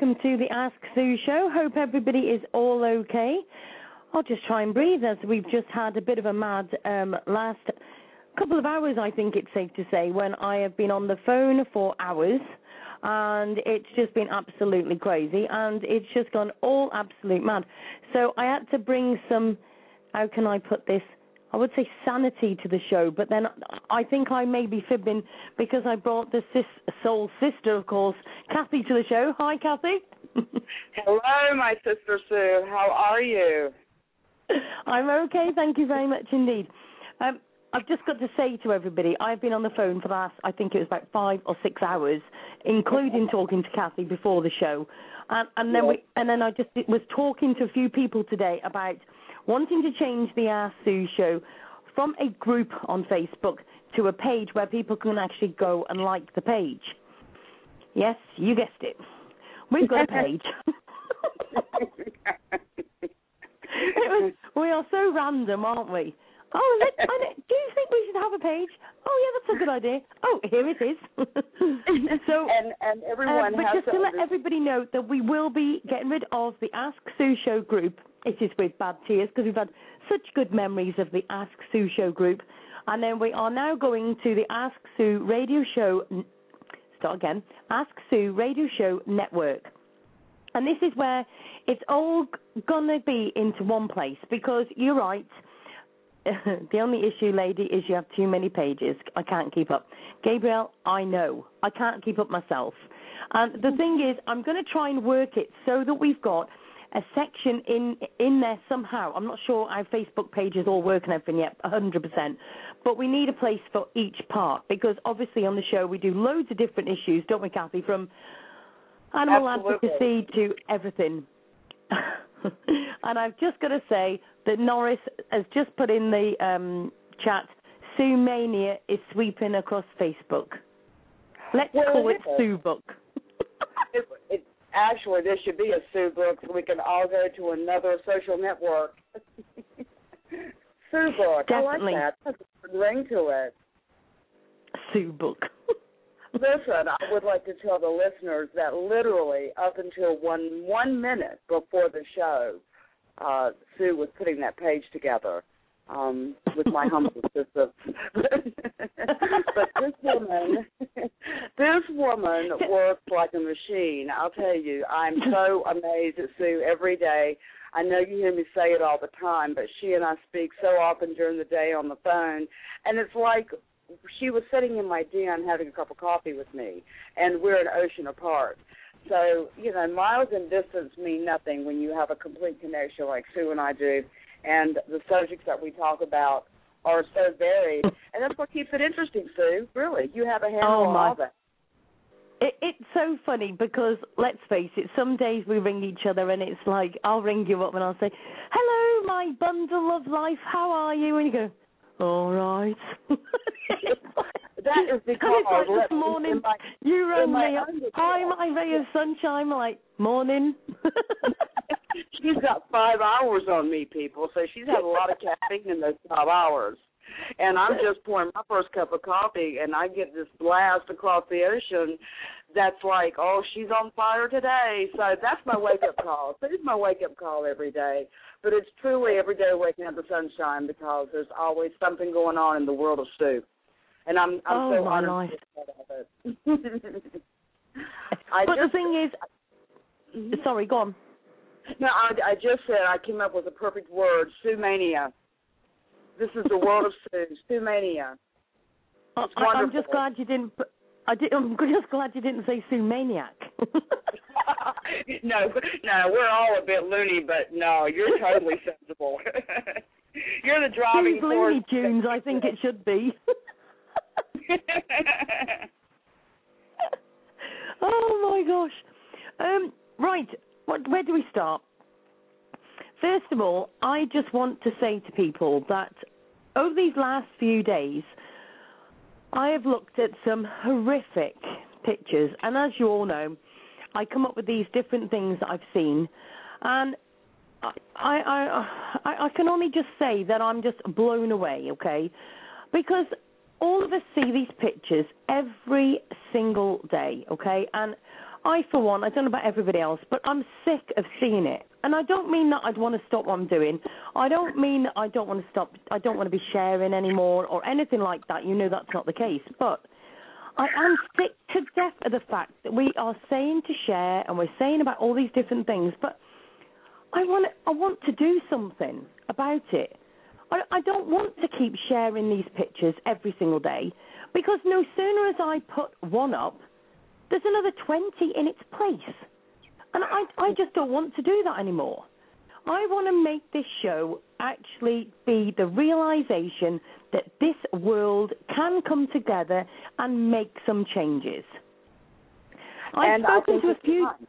welcome to the Ask Sue show. Hope everybody is all okay. I'll just try and breathe as we've just had a bit of a mad um, last couple of hours, I think it's safe to say, when I have been on the phone for hours and it's just been absolutely crazy and it's just gone all absolute mad. So I had to bring some, how can I put this? I would say sanity to the show, but then I think I may be fibbing because I brought the sis, soul sister, of course, Cathy, to the show. Hi, Cathy. Hello, my sister Sue. How are you? I'm okay, thank you very much indeed. Um, I've just got to say to everybody, I've been on the phone for the last, I think it was about five or six hours, including talking to Cathy before the show, and, and then we, and then I just was talking to a few people today about wanting to change the Ask Sue show from a group on Facebook to a page where people can actually go and like the page. Yes, you guessed it. We've got a page. was, we are so random, aren't we? Oh, let, do you think we should have a page? Oh, yeah, that's a good idea. Oh, here it is. so, and and everyone uh, but has just to, to let everybody know that we will be getting rid of the Ask Sue Show group. It is with bad tears because we've had such good memories of the Ask Sue Show group, and then we are now going to the Ask Sue Radio Show. Start again. Ask Sue Radio Show Network. And this is where it's all going to be into one place because you're right the only issue, lady, is you have too many pages. I can't keep up. Gabriel, I know. I can't keep up myself. And the thing is, I'm going to try and work it so that we've got a section in in there somehow. I'm not sure our Facebook page is all working everything yet, 100%. But we need a place for each part because obviously on the show we do loads of different issues, don't we, Cathy? From animal Absolutely. advocacy to everything. and I've just got to say that Norris has just put in the um, chat, Sue Mania is sweeping across Facebook. Let's well, call it Sue Book. it, it, actually, this should be a Sue Book so we can all go to another social network. Sue Book. Definitely. I like that. That's a ring to it. Sue Book. Listen, I would like to tell the listeners that literally up until one one minute before the show, uh, Sue was putting that page together um, with my humble assistance. but this woman, this woman works like a machine. I'll tell you, I'm so amazed at Sue every day. I know you hear me say it all the time, but she and I speak so often during the day on the phone, and it's like she was sitting in my den having a cup of coffee with me, and we're an ocean apart. So you know, miles and distance mean nothing when you have a complete connection like Sue and I do, and the subjects that we talk about are so varied, and that's what keeps it interesting. Sue, really, you have a handle oh, on all that. It, it's so funny because let's face it, some days we ring each other and it's like I'll ring you up and I'll say, "Hello, my bundle of life. How are you?" And you go, all right. that is because like this morning my, you rang me up. Hi, my ray of sunshine. I'm like, morning. She's got five hours on me, people. So she's had a lot of caffeine in those five hours. And I'm just pouring my first cup of coffee, and I get this blast across the ocean that's like, oh, she's on fire today. So that's my wake up call. So it's my wake up call every day. But it's truly every day waking up to sunshine because there's always something going on in the world of Sue. And I'm I'm oh, so honored life. to be but just, the thing is, mm-hmm. sorry, go on. No, I, I just said I came up with a perfect word, Sue mania. This is the world of Sue, Sue mania. I, I'm just glad you didn't. I did, I'm just glad you didn't say Sue maniac. no, no, we're all a bit loony, but no, you're totally sensible. you're the driving Sue's Looney Tunes, I think it should be. oh my gosh. Um, right, what, where do we start? First of all, I just want to say to people that over these last few days, I have looked at some horrific pictures, and as you all know, I come up with these different things that I've seen, and I, I, I, I can only just say that I'm just blown away, okay? Because all of us see these pictures every single day, okay? And I, for one, I don't know about everybody else, but I'm sick of seeing it. And I don't mean that I'd want to stop what I'm doing. I don't mean that I don't want to stop. I don't want to be sharing anymore or anything like that. You know that's not the case. But I am sick to death of the fact that we are saying to share and we're saying about all these different things, but I want I want to do something about it. I, I don't want to keep sharing these pictures every single day because no sooner as I put one up, there's another 20 in its place. And I, I just don't want to do that anymore. I want to make this show actually be the realization that this world can come together and make some changes. I've and spoken to a few. Time.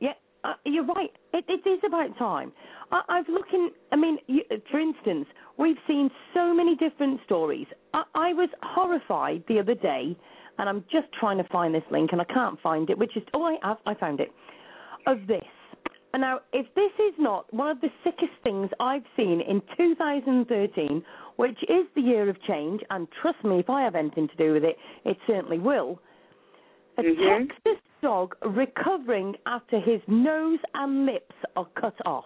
Yeah, uh, you're right. It, it is about time. I, I've looking. I mean, you, for instance, we've seen so many different stories. I, I was horrified the other day, and I'm just trying to find this link, and I can't find it. Which is, oh, I have. I found it. Of this. And now, if this is not one of the sickest things I've seen in 2013, which is the year of change, and trust me, if I have anything to do with it, it certainly will. A mm-hmm. Texas dog recovering after his nose and lips are cut off.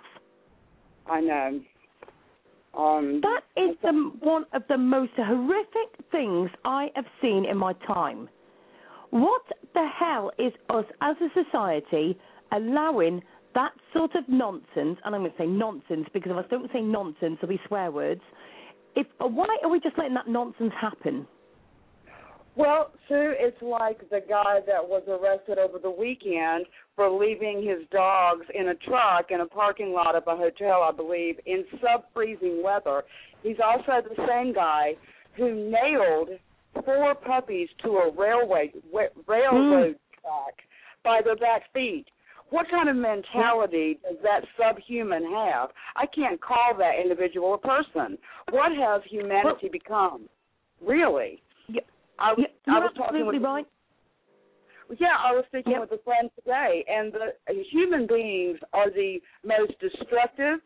I know. Um, that is the, one of the most horrific things I have seen in my time. What the hell is us as a society allowing that sort of nonsense, and I'm going to say nonsense because if I don't say nonsense, there'll be swear words. If why are we just letting that nonsense happen? Well, Sue, it's like the guy that was arrested over the weekend for leaving his dogs in a truck in a parking lot of a hotel, I believe, in sub-freezing weather. He's also the same guy who nailed four puppies to a railway railroad mm. track by their back feet. What kind of mentality does that subhuman have? I can't call that individual a person. What has humanity become? Really? I, was, I was talking with right. Yeah, I was speaking yep. with a friend today, and the human beings are the most destructive,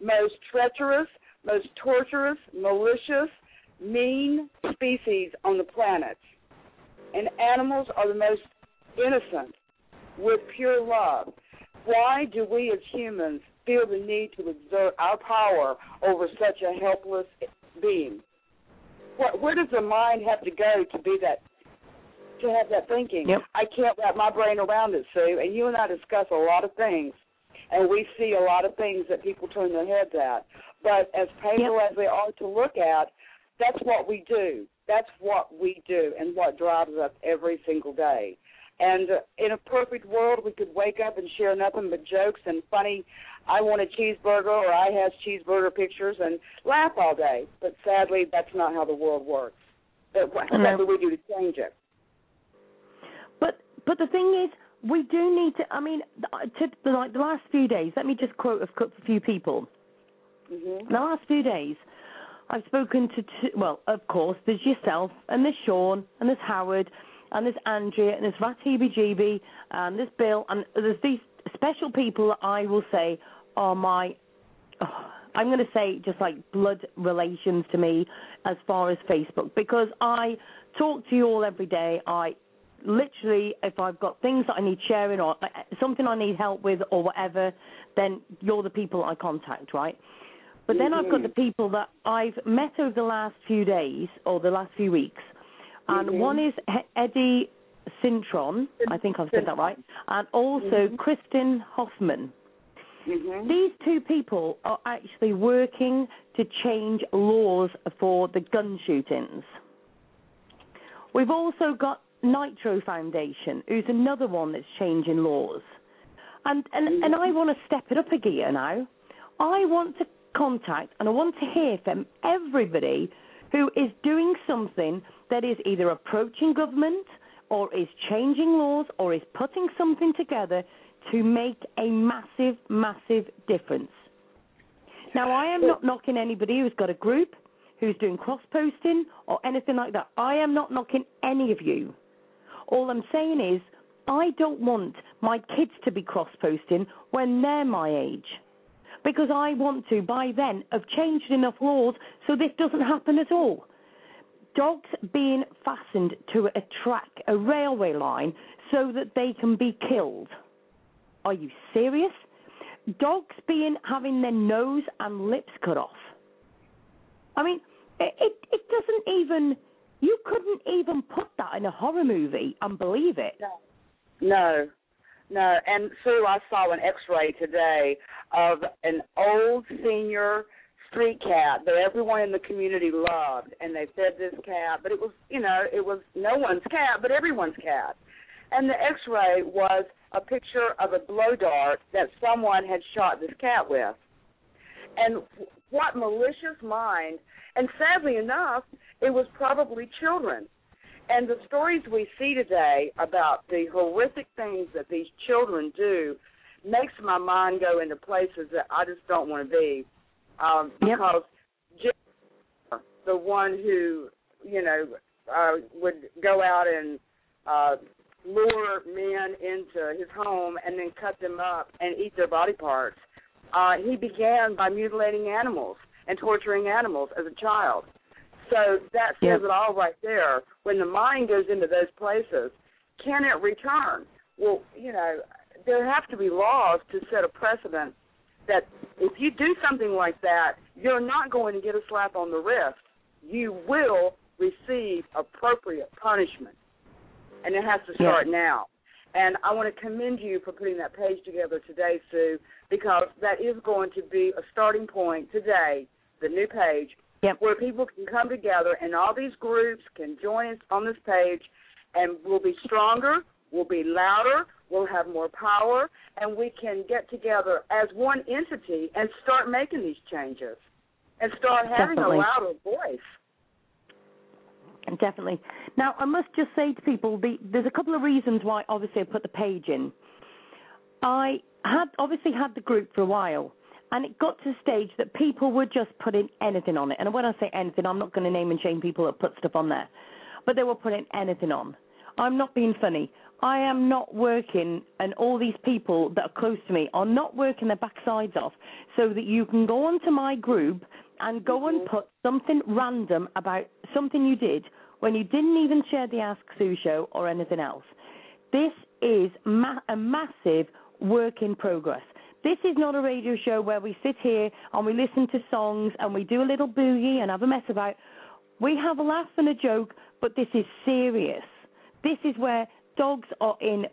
most treacherous, most torturous, malicious, mean species on the planet. And animals are the most innocent, with pure love. Why do we as humans feel the need to exert our power over such a helpless being? Where, where does the mind have to go to be that to have that thinking? Yep. I can't wrap my brain around it, Sue. And you and I discuss a lot of things, and we see a lot of things that people turn their heads at. But as painful yep. as they are to look at, that's what we do. That's what we do, and what drives us every single day. And uh, in a perfect world, we could wake up and share nothing but jokes and funny. I want a cheeseburger, or I has cheeseburger pictures, and laugh all day. But sadly, that's not how the world works. But what, what do we do to change it? But but the thing is, we do need to. I mean, to, the, like the last few days. Let me just quote a few people. Mm-hmm. The last few days, I've spoken to. Two, well, of course, there's yourself, and there's Sean, and there's Howard and there's Andrea, and there's Ratibijb, and there's Bill, and there's these special people I will say are my, oh, I'm going to say just like blood relations to me as far as Facebook, because I talk to you all every day. I literally, if I've got things that I need sharing or uh, something I need help with or whatever, then you're the people I contact, right? But then I've got Mm-hmm. the people that I've met over the last few days or the last few weeks and mm-hmm. one is Eddie Cintron, I think I've said that right, and also mm-hmm. Kristen Hoffman. Mm-hmm. These two people are actually working to change laws for the gun shootings. We've also got Nitro Foundation, who's another one that's changing laws. And and, mm-hmm. and I want to step it up a gear now. I want to contact and I want to hear from everybody who is doing something that is either approaching government or is changing laws or is putting something together to make a massive, massive difference. Now, I am not knocking anybody who's got a group, who's doing cross posting or anything like that. I am not knocking any of you. All I'm saying is, I don't want my kids to be cross posting when they're my age because I want to, by then, have changed enough laws so this doesn't happen at all. Dogs being fastened to a track, a railway line, so that they can be killed. Are you serious? Dogs being having their nose and lips cut off. I mean, it, it, doesn't even. You couldn't even put that in a horror movie and believe it. No. No. No. And Sue, I saw an X-ray today of an old senior street cat that everyone in the community loved, and they fed this cat. But it was, you know, it was no one's cat, but everyone's cat. And the X-ray was a picture of a blow dart that someone had shot this cat with. And what malicious mind! And sadly enough, it was probably children. And the stories we see today about the horrific things that these children do makes my mind go into places that I just don't want to be. Um, yep. Because Jennifer, the one who, you know, uh, would go out and uh, lure men into his home and then cut them up and eat their body parts. Uh, he began by mutilating animals and torturing animals as a child. So that says yep. it all right there. When the mind goes into those places, can it return? Well, you know, there have to be laws to set a precedent that if you do something like that, you're not going to get a slap on the wrist. You will receive appropriate punishment. And it has to start yeah. now. And I want to commend you for putting that page together today, Sue, because that is going to be a starting point today, the new page, yep. where people can come together and all these groups can join us on this page and we'll be stronger, we'll be louder, we'll have more power, and we can get together as one entity and start making these changes and start having Definitely. a louder voice. Definitely. Now, I must just say to people, the, there's a couple of reasons why, obviously, I put the page in. I had obviously had the group for a while, and it got to the stage that people were just putting anything on it. And when I say anything, I'm not going to name and shame people that put stuff on there, but they were putting anything on. I'm not being funny. I am not working, and all these people that are close to me are not working their backsides off so that you can go onto my group and go mm-hmm. and put something random about something you did when you didn't even share the Ask Sue show or anything else. This is ma- a massive work in progress. This is not a radio show where we sit here and we listen to songs and we do a little boogie and have a mess about. We have a laugh and a joke, but this is serious. This is where dogs are in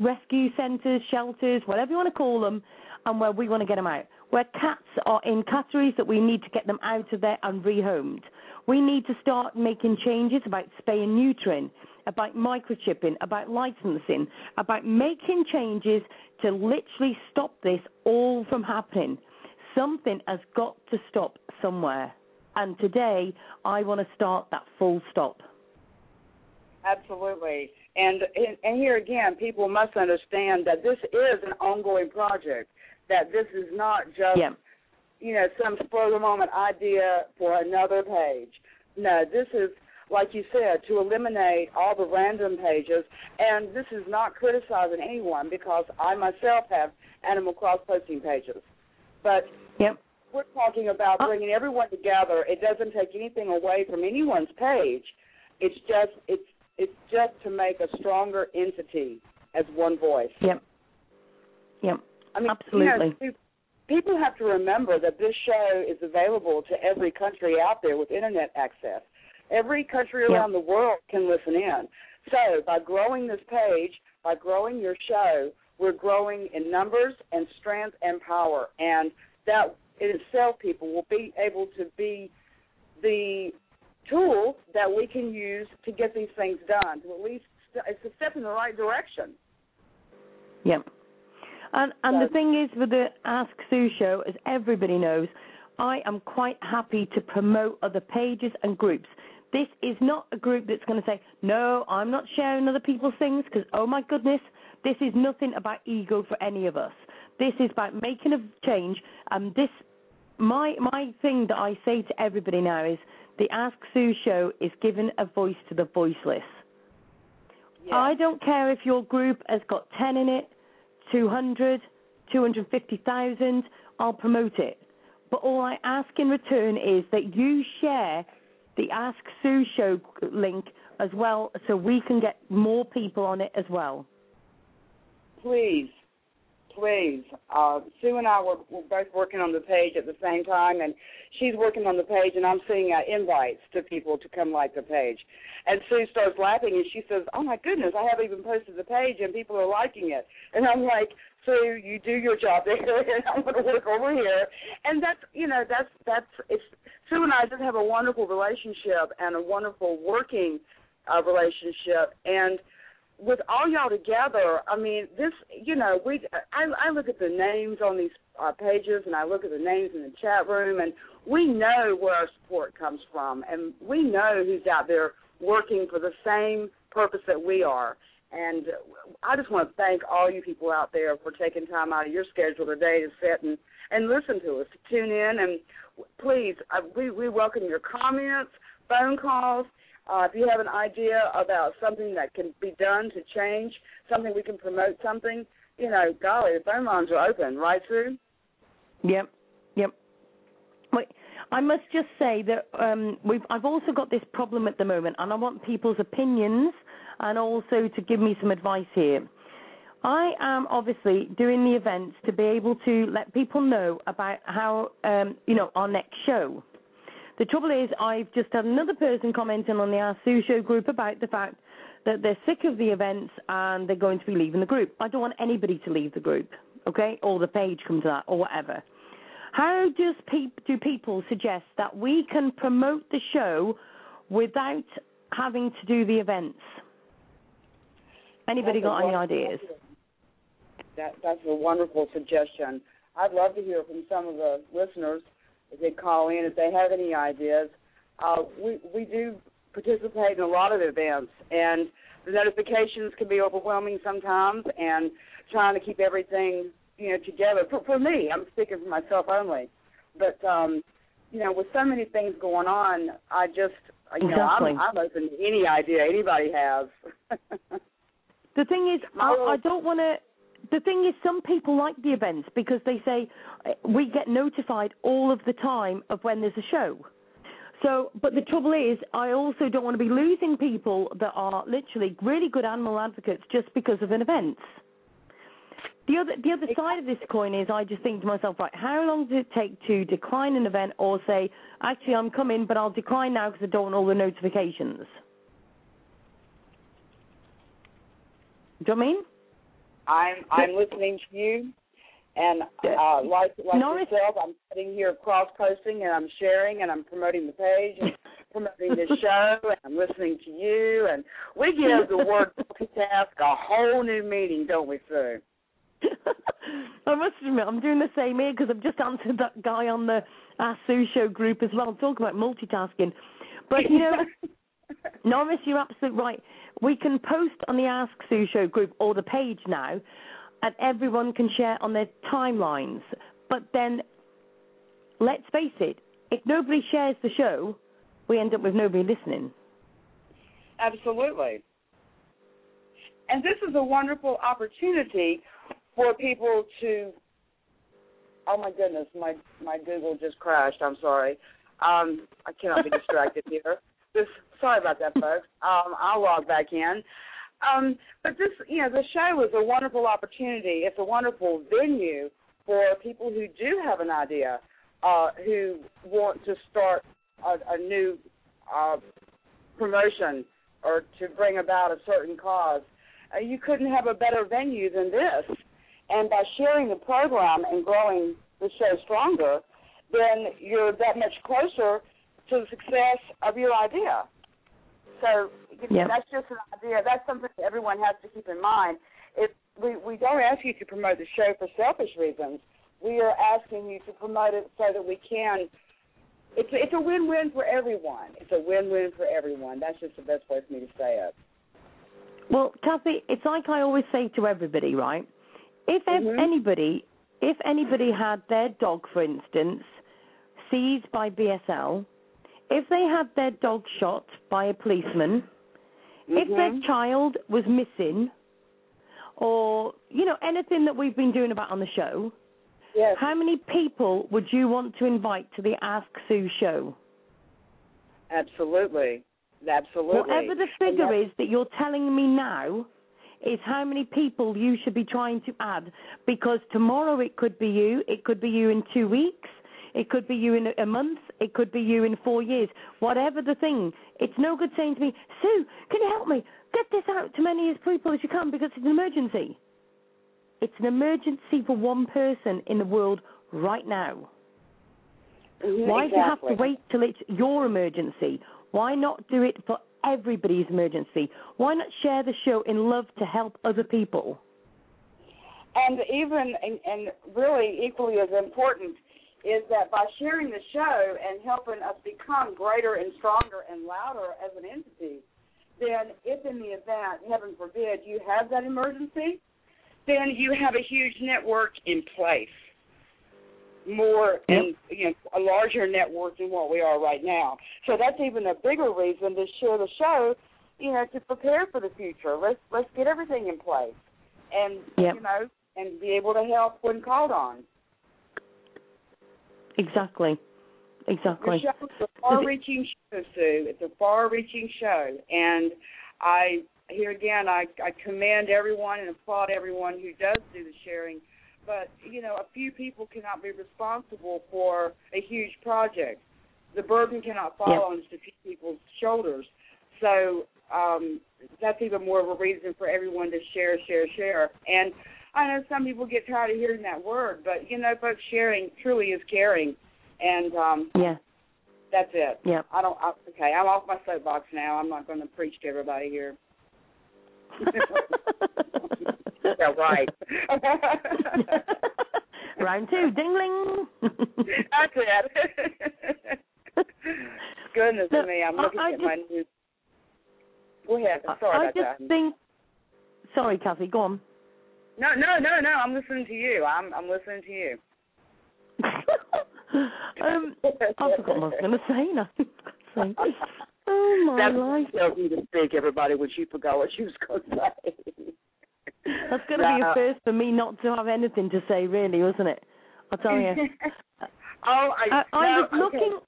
rescue centres, shelters, whatever you want to call them, and where we want to get them out. Where cats are in catteries that we need to get them out of there and rehomed. We need to start making changes about spay and neutering, about microchipping, about licensing, about making changes to literally stop this all from happening. Something has got to stop somewhere. And today, I want to start that full stop. Absolutely. And, and here again, people must understand that this is an ongoing project. That this is not just yeah. you know some spur of the moment idea for another page. No, this is like you said to eliminate all the random pages. And this is not criticizing anyone because I myself have animal cross posting pages, but yep. we're talking about uh. bringing everyone together. It doesn't take anything away from anyone's page. It's just it's it's just to make a stronger entity as one voice. Yep. Yep. I mean, absolutely. You know, people have to remember that this show is available to every country out there with internet access. Every country around yep. the world can listen in. So, by growing this page, by growing your show, we're growing in numbers and strength and power. And that in itself, people will be able to be the tool that we can use to get these things done. To at least it's a step in the right direction. Yep. And and the thing is with the Ask Sue show, as everybody knows, I am quite happy to promote other pages and groups. This is not a group that's going to say, no, I'm not sharing other people's things because, oh my goodness, this is nothing about ego for any of us. This is about making a change. And this, my my thing that I say to everybody now is, the Ask Sue show is giving a voice to the voiceless. I don't care if your group has got 10 in it, 200, 250,000, I'll promote it. But all I ask in return is that you share the Ask Sue show link as well so we can get more people on it as well? Please, please. Uh, Sue and I were, were both working on the page at the same time, and she's working on the page, and I'm seeing uh, invites to people to come like the page. And Sue starts laughing, and she says, "Oh my goodness, I haven't even posted the page, and people are liking it." And I'm like, Sue, you do your job there, and I'm going to work over here. And that's, you know, that's that's it's. Sue and I just have a wonderful relationship and a wonderful working uh, relationship, and with all y'all together, I mean, this, you know, we, I, I look at the names on these uh, pages and I look at the names in the chat room, and we know where our support comes from, and we know who's out there working for the same purpose that we are. And I just want to thank all you people out there for taking time out of your schedule today to sit and and listen to us, to tune in, and please, uh, we we welcome your comments, phone calls uh, if you have an idea about something that can be done to change, something we can promote, something, you know, golly, the phone lines are open, right, Sue? Yep, yep. Wait, I must just say that um, we've, I've also got this problem at the moment, and I want people's opinions and also to give me some advice here. I am obviously doing the events to be able to let people know about how, um, you know, our next show. The trouble is, I've just had another person commenting on the Ask Sue Show group about the fact that they're sick of the events and they're going to be leaving the group. I don't want anybody to leave the group, okay, or the page come to that, or whatever. How does pe- do people suggest that we can promote the show without having to do the events? Anybody that's got any ideas? That that's a wonderful suggestion. I'd love to hear from some of the listeners if they call in if they have any ideas. Uh, we we do participate in a lot of events, and the notifications can be overwhelming sometimes, and trying to keep everything you know together. For, for me, I'm speaking for myself only, but um, you know, with so many things going on, I just you know exactly. I'm, I'm open to any idea anybody has. the thing is, I, I don't want to the thing is, some people like the events because they say eh, we get notified all of the time of when there's a show. So, but the trouble is, I also don't want to be losing people that are literally really good animal advocates just because of an event. The other, the other side of this coin is, I just think to myself, right, how long does it take to decline an event or say, actually, I'm coming, but I'll decline now because I don't want all the notifications? Do you know what I mean? I'm I'm listening to you, and uh, like like Norris, yourself, I'm sitting here cross posting and I'm sharing and I'm promoting the page and promoting the show and I'm listening to you and we give the word multitask a whole new meaning, don't we, Sue? I must admit, I'm doing the same here because I've just answered that guy on the Ask Sue show group as well. Talk about multitasking, but you know, Norris, you're absolutely right. We can post on the Ask Sue Show group or the page now, and everyone can share on their timelines. But then, let's face it, if nobody shares the show, we end up with nobody listening. Absolutely. And this is a wonderful opportunity for people to. Oh my goodness, my my Google just crashed. I'm sorry. Um, I cannot be distracted here. This, sorry about that, folks. Um, I'll log back in. Um, but this, you know, the show is a wonderful opportunity. It's a wonderful venue for people who do have an idea, uh, who want to start a, a new uh, promotion or to bring about a certain cause. Uh, you couldn't have a better venue than this. And by sharing the program and growing the show stronger, then you're that much closer to the success of your idea. So yep. that's just an idea. That's something that everyone has to keep in mind. If we we don't ask you to promote the show for selfish reasons. We are asking you to promote it so that we can. It's it's a win-win for everyone. It's a win-win for everyone. That's just the best way for me to say it. Well, Cathy, it's like I always say to everybody, right? If mm-hmm. anybody, if anybody had their dog, for instance, seized by BSL, if they had their dog shot by a policeman, mm-hmm. if their child was missing, or you know anything that we've been doing about on the show, yes. how many people would you want to invite to the Ask Sue show? Absolutely. Absolutely. Whatever the figure is that you're telling me now is how many people you should be trying to add because tomorrow it could be you, it could be you in two weeks, it could be you in a month, it could be you in four years. Whatever the thing, it's no good saying to me, Sue, can you help me? Get this out to many as people as you can because it's an emergency. It's an emergency for one person in the world right now. Mhm, Why do you have to wait till it's your emergency? Why not do it for everybody's emergency? Why not share the show in love to help other people? And even and, and really equally as important is that by sharing the show and helping us become greater and stronger and louder as an entity, then if in the event, heaven forbid, you have that emergency, then you have a huge network in place. More and you know a larger network than what we are right now. So that's even a bigger reason to share the show, you know, to prepare for the future. Let's let's get everything in place, and Yep. you know, and be able to help when called on. Exactly. Exactly. Your show is a far-reaching show, Sue. It's a far-reaching show, and I here again I I commend everyone and applaud everyone who does do the sharing. But you know, a few people cannot be responsible for a huge project. The burden cannot fall Yep. on just a few people's shoulders. So um, that's even more of a reason for everyone to share, share, share. And I know some people get tired of hearing that word, but you know, folks, sharing truly is caring, and um, Yeah. that's it. Yeah. I don't. I, okay, I'm off my soapbox now. I'm not going to preach to everybody here. yeah, right. Round two, dingling. That's it. Goodness Look, me, I'm looking I at my just- news. Go ahead. I'm sorry I about just that. think. Sorry, Cathy. Go on. No, no, no, no. I'm listening to you. I'm I'm listening to you. um, I forgot what I was going to say now. Oh my That's life. tells me to speak, everybody, when she forgot what she was going to say. That's going to be a first for me not to have anything to say, really, wasn't it? I'll tell you. oh, I, I, I no, was looking.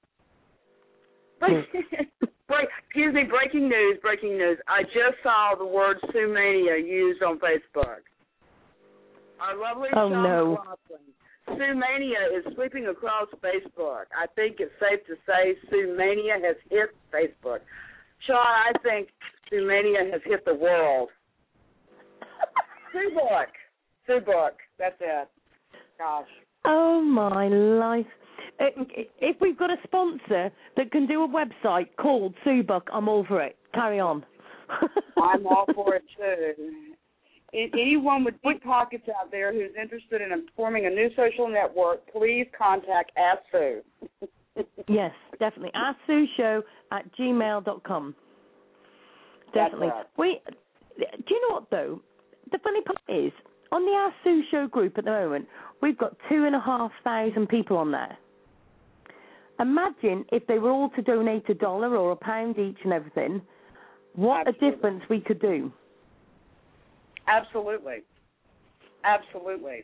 okay. Break, excuse me, breaking news, breaking news. I just saw the word Sumania used on Facebook. Our lovely Oh, Sean no. McLaughlin. Sumania is sweeping across Facebook. I think it's safe to say Sumania has hit Facebook. Sean, I think Sumania has hit the world. Sue Book. Sue Book. That's it. Gosh. Oh my life. Uh, If we've got a sponsor that can do a website called Sue Book, I'm all for it. Carry on. I'm all for it too. Anyone with deep pockets out there who's interested in forming a new social network, please contact Ask Sue. Yes, definitely. Ask Sue Show at gmail.com. Definitely. right. We, do you know what though? The funny part is, on the Ask Sue Show group at the moment, we've got two and a half thousand people on there. Imagine if they were all to donate a dollar or a pound each and everything, what Absolutely. a difference we could do. Absolutely. Absolutely.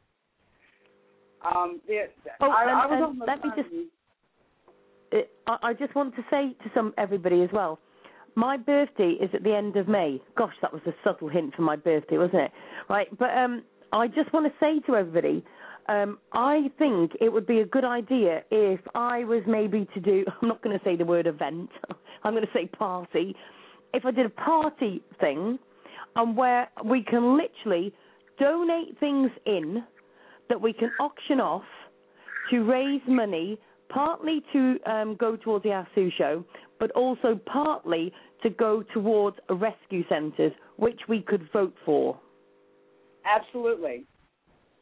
Um, the, Oh, I, and- I was and on the let me just- it, I just want to say to some everybody as well. My birthday is at the end of May. Gosh, that was a subtle hint for my birthday, wasn't it? Right, but um, I just want to say to everybody, um, I think it would be a good idea if I was maybe to do. I'm not going to say the word event. I'm going to say party. If I did a party thing, and where we can literally donate things in that we can auction off to raise money, partly to um, go towards the Ask Sue show, but also partly to go towards rescue centres, which we could vote for. Absolutely.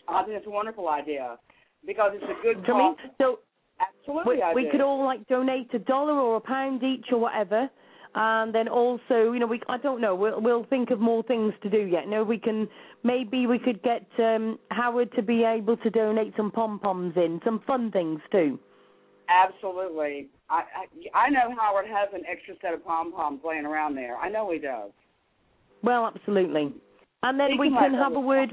I think it's a wonderful idea because it's a good Do you know I cause. mean? So Absolutely, we, we could all like donate a dollar or a pound each or whatever. And then also, you know, we I don't know. We'll we'll think of more things to do yet. You know, we can maybe we could get um, Howard to be able to donate some pom poms in, some fun things too. Absolutely. I, I I know Howard has an extra set of pom poms laying around there. I know he does. Well, absolutely. And then we can have a word.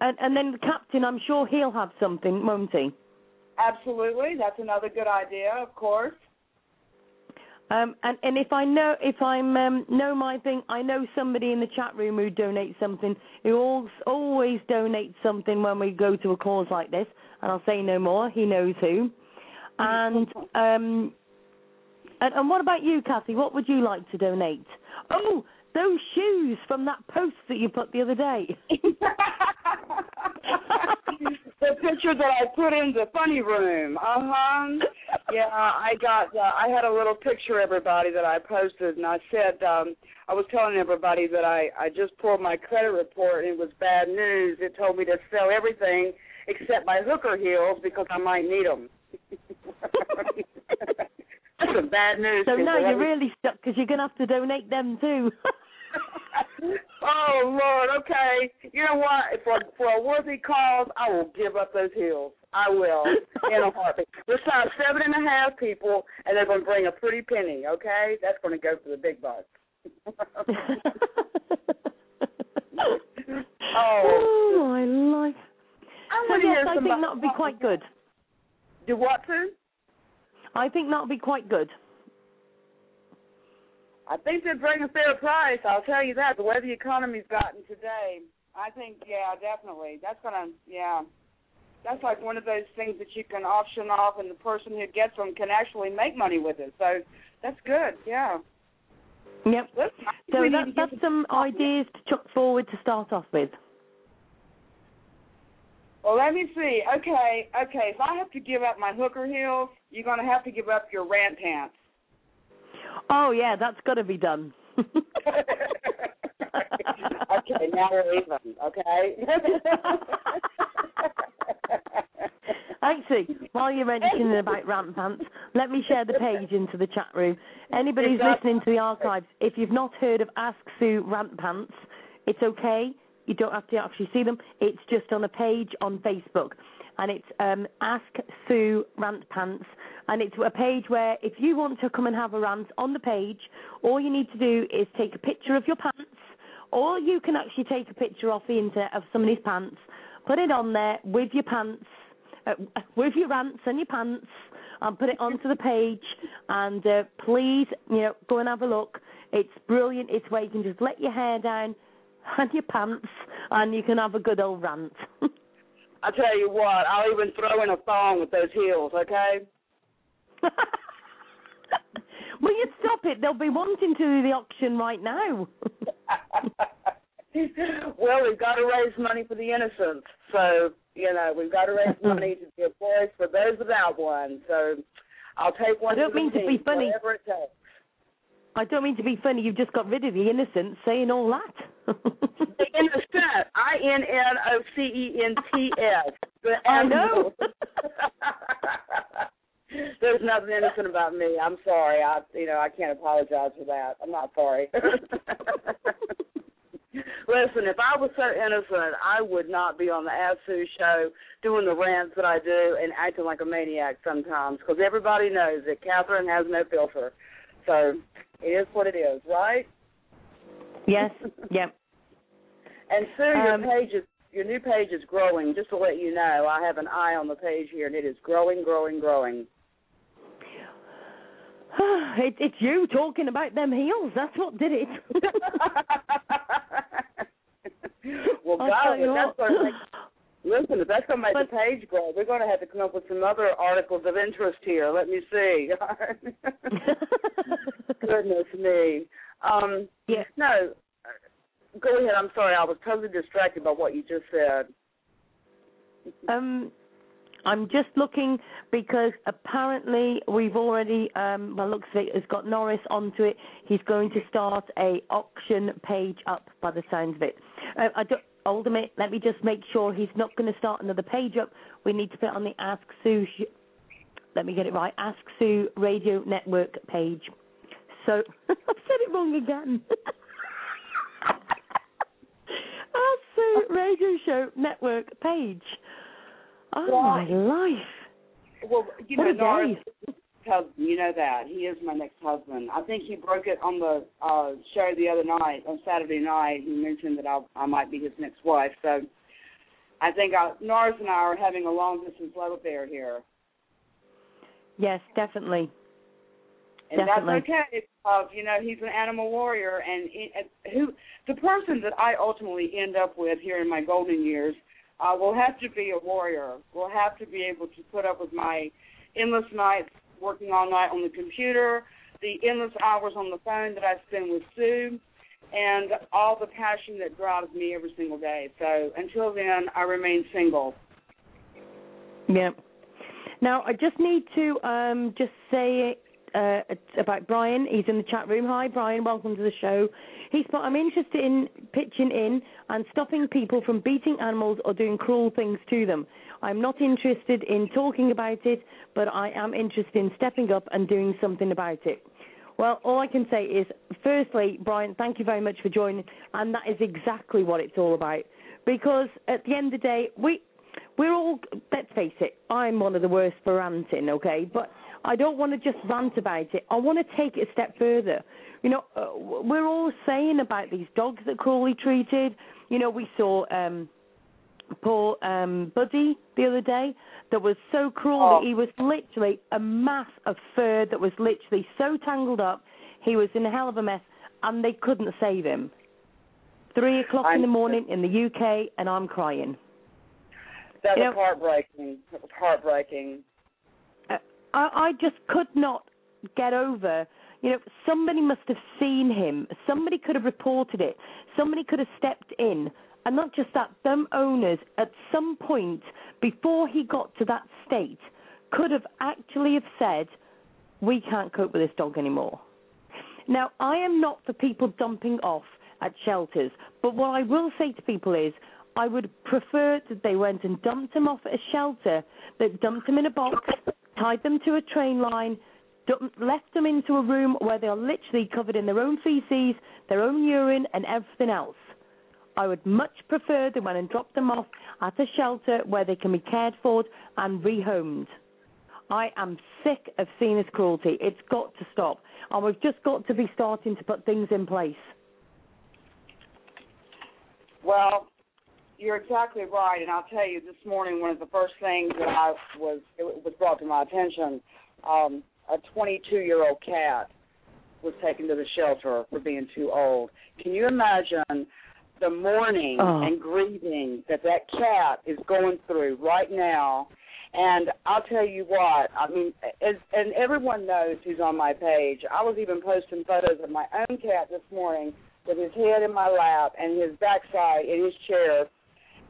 And, and then the captain, I'm sure he'll have something, won't he? Absolutely. That's another good idea, of course. Um, and and if I know if I'm um, know my thing, I know somebody in the chat room who donates something. Who always always donates something when we go to a cause like this. And I'll say no more. He knows who. And um, and, and what about you, Cathy? What would you like to donate? Oh, those shoes from that post that you put the other day. the picture that I put in the funny room. Uh huh. Yeah, I got. Uh, I had a little picture, everybody, that I posted, and I said um I was telling everybody that I I just pulled my credit report, and it was bad news. It told me to sell everything except my hooker heels because I might need them. That's some bad news. So now you're really stuck because you're going to have to donate them too. oh Lord, okay. You know what? For for a worthy cause, I will give up those heels. I will in a heartbeat. We're size seven and a half people, and they're going to bring a pretty penny. Okay, that's going to go for the big bucks. oh. oh my life. I So to yes, I think that would be quite good. Do what, Sue? I think that would be quite good. I think they'd bring a fair price. I'll tell you that. The way the economy's gotten today, I think, yeah, definitely. That's gonna, yeah. That's like one of those things that you can auction off, and the person who gets them can actually make money with it. So that's good. Yeah. Yep. So that, that's some ideas to chuck forward to start off with. Well, let me see. Okay, okay. If I have to give up my hooker heels, you're gonna have to give up your rant pants. Oh yeah, that's got to be done. okay, now we're even. Okay. Actually, while you're mentioning about rant pants, let me share the page into the chat room. Anybody who's listening to the archives, if you've not heard of Ask Sue Rant Pants, it's okay. You don't have to actually see them. It's just on a page on Facebook, and it's um, Ask Sue Rant Pants, and it's a page where if you want to come and have a rant on the page, all you need to do is take a picture of your pants, or you can actually take a picture off the internet of somebody's pants, put it on there with your pants uh, with your rants and your pants and put it onto the page and uh, please you know go and have a look it's brilliant it's where you can just let your hair down and your pants and you can have a good old rant I tell you what, I'll even throw in a thong with those heels. Okay. will you stop it they'll be wanting to do the auction right now well, we've got to raise money for the innocents. So, you know, we've got to raise money to give voice for those without one. So I'll take one I don't the mean to be funny. Whatever it takes. I don't mean to be funny you've just got rid of the innocent saying all that The innocent. I N N O C E N T S. I know. There's nothing innocent about me. I'm sorry. I you know, I can't apologize for that. I'm not sorry. Listen, if I was so innocent, I would not be on the Ask Sue show doing the rants that I do and acting like a maniac sometimes because everybody knows that Catherine has no filter. So it is what it is, right? yes yep And Sue, your Um, page is your new page is growing. Just to let you know, I have an eye on the page here, and it is growing, growing, growing. it, it's you talking about them heels that's what did it well, God, tell you if that's what. going to listen, if that's going to make But- the page grow, we're going to have to come up with some other articles of interest here. Let me see. Goodness me. Um, yeah. no, go ahead. I'm sorry. I was totally distracted by what you just said. Um, I'm just looking because apparently we've already, um, well, looks like it's got Norris onto it. He's going to start a auction page up by the sounds of it. Uh, I don't. Let me just make sure he's not going to start another page up. We need to put on the Ask Sue. Sh- let me get it right. Ask Sue Radio Network page. So I've said it wrong again. Ask Sue Radio Show Network page. Oh my life! Well, you What know, day. husband, you know that he is my next husband. I think he broke it on the uh show the other night on Saturday night. He mentioned that I I might be his next wife. So I think I, Norris and I are having a long distance love affair here. Yes, definitely. and Definitely. that's okay. Uh, you know, he's an animal warrior, and he, and who the person that I ultimately end up with here in my golden years uh, will have to be a warrior. Will have to be able to put up with my endless nights working all night on the computer, the endless hours on the phone that I spend with Sue, and all the passion that drives me every single day. So until then, I remain single. Yeah. Now I just need to um, just say uh, about Brian. He's in the chat room. Hi, Brian. Welcome to the show. He's I'm interested in pitching in and stopping people from beating animals or doing cruel things to them. I'm not interested in talking about it, but I am interested in stepping up and doing something about it. Well, all I can say is, firstly, Brian, thank you very much for joining, and that is exactly what it's all about. Because at the end of the day, we we're all let's face it, I'm one of the worst for ranting, okay? But I don't want to just rant about it. I want to take it a step further. You know, uh, we're all saying about these dogs that cruelly treated. You know, we saw um poor um Buddy the other day that was so cruel Oh. that he was literally a mass of fur that was literally so tangled up. He was in a hell of a mess, and they couldn't save him. Three o'clock in I'm- the morning in the UK, and I'm crying. That You was know- heartbreaking. Heartbreaking. I, I just could not get over. You know, somebody must have seen him. Somebody could have reported it. Somebody could have stepped in. And not just that, them owners at some point before he got to that state could have actually have said, we can't cope with this dog anymore. Now, I am not for people dumping off at shelters, but what I will say to people is I would prefer that they went and dumped him off at a shelter, that dumped him in a box, tied them to a train line, left them into a room where they are literally covered in their own feces, their own urine, and everything else. I would much prefer they went and dropped them off at a shelter where they can be cared for and rehomed. I am sick of seeing this cruelty. It's got to stop. And we've just got to be starting to put things in place. Well, you're exactly right, and I'll tell you, this morning one of the first things that I was it was brought to my attention, um, a 22 year old cat was taken to the shelter for being too old. Can you imagine the mourning Oh. and grieving that that cat is going through right now? And I'll tell you what, I mean, as, and everyone knows who's on my page. I was even posting photos of my own cat this morning with his head in my lap and his backside in his chair,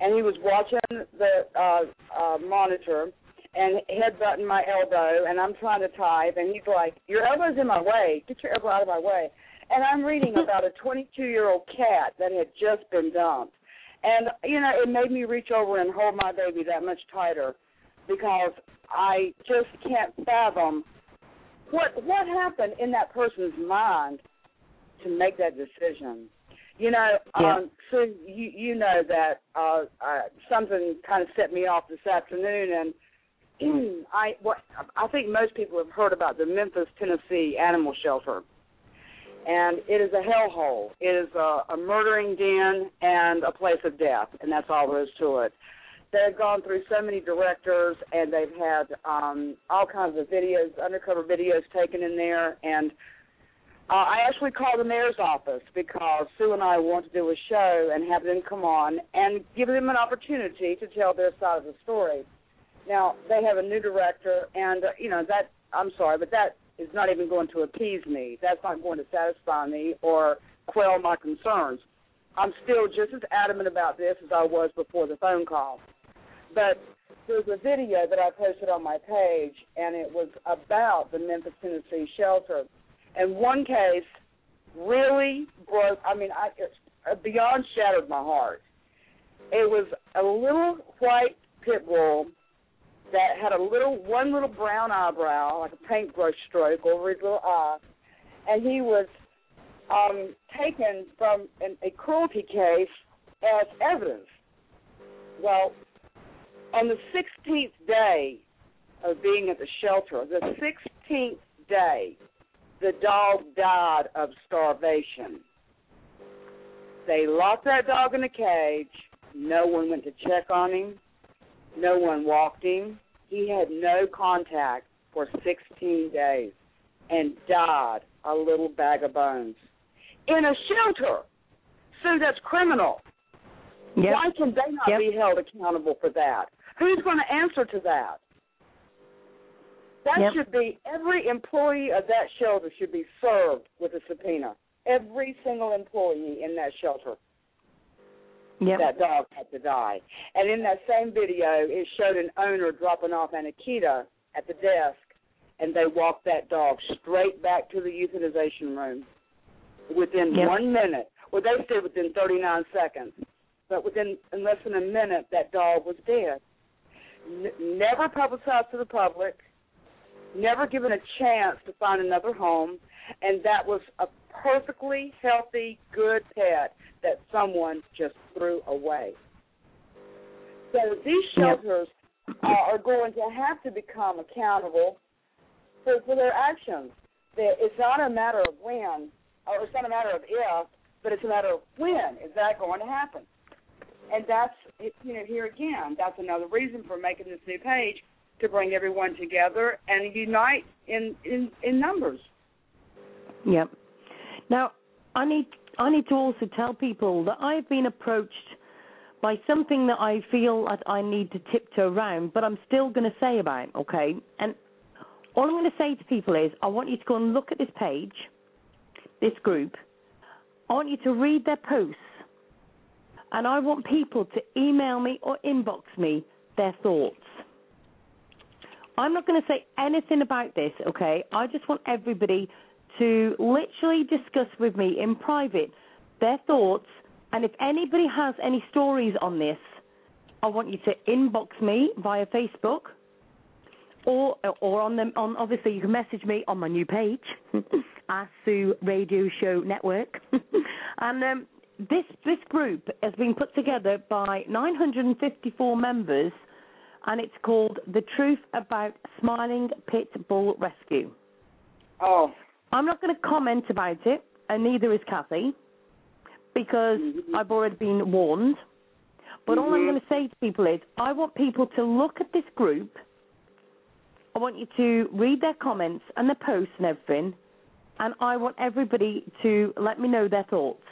and he was watching the uh, uh, monitor and headbutting my elbow, and I'm trying to type, and he's like, "Your elbow's in my way. Get your elbow out of my way." And I'm reading about a 22 year old cat that had just been dumped, and you know, it made me reach over and hold my baby that much tighter because I just can't fathom what what happened in that person's mind to make that decision. You know, Yeah. um, so you you know that uh, uh, something kind of set me off this afternoon, and I what I think most people have heard about the Memphis, Tennessee animal shelter, and it is a hellhole. It is a, a murdering den and a place of death, and that's all there is to it. They've gone through so many directors, and they've had um, all kinds of videos, undercover videos taken in there, and uh, I actually called the mayor's office because Sue and I want to do a show and have them come on and give them an opportunity to tell their side of the story. Now they have a new director, and uh, you know that I'm sorry, but that is not even going to appease me. That's not going to satisfy me or quell my concerns. I'm still just as adamant about this as I was before the phone call. But there's a video that I posted on my page, and it was about the Memphis, Tennessee shelter. And one case really broke. I mean, I it uh, beyond shattered my heart. It was a little white pit bull that had a little one little brown eyebrow, like a paintbrush stroke over his little eye, and he was um, taken from an, a cruelty case as evidence. Well, on the 16th day of being at the shelter, the 16th day, the dog died of starvation. They locked that dog in a cage. No one went to check on him. No one walked him. He had no contact for 16 days. and died a little bag of bones in a shelter. Sue, that's criminal. Yep. Why can they not Yep. be held accountable for that? Who's going to answer to that? That Yep. should be every employee of that shelter should be served with a subpoena. Every single employee in that shelter. Yep. That dog had to die. And in that same video, it showed an owner dropping off an Akita at the desk, and they walked that dog straight back to the euthanization room within Yep. one minute. Well, they said within 39 seconds, but within in less than a minute, that dog was dead. N- never publicized to the public, never given a chance to find another home, and that was a perfectly healthy, good pet that someone just threw away. So these shelters uh, are going to have to become accountable for, for their actions. That It's not a matter of when, or it's not a matter of if, but it's a matter of when is that going to happen. And that's you know here again, that's another reason for making this new page to bring everyone together and unite in in, in numbers. Yep. Now, I need I need to also tell people that I've been approached by something that I feel that I need to tiptoe around, but I'm still going to say about okay? And all I'm going to say to people is, I want you to go and look at this page, this group. I want you to read their posts, and I want people to email me or inbox me their thoughts. I'm not going to say anything about this, okay? I just want everybody to literally discuss with me in private their thoughts, and if anybody has any stories on this, I want you to inbox me via Facebook, or or on them on obviously you can message me on my new page, Ask Sue Radio Show Network, and um, this this group has been put together by 954 members, and it's called The Truth About Smiling Pit Bull Rescue. Oh, I'm not going to comment about it, and neither is Cathy, because Mhm. I've already been warned. But all I'm Mhm. going to say to people is, I want people to look at this group. I want you to read their comments and their posts and everything, and I want everybody to let me know their thoughts.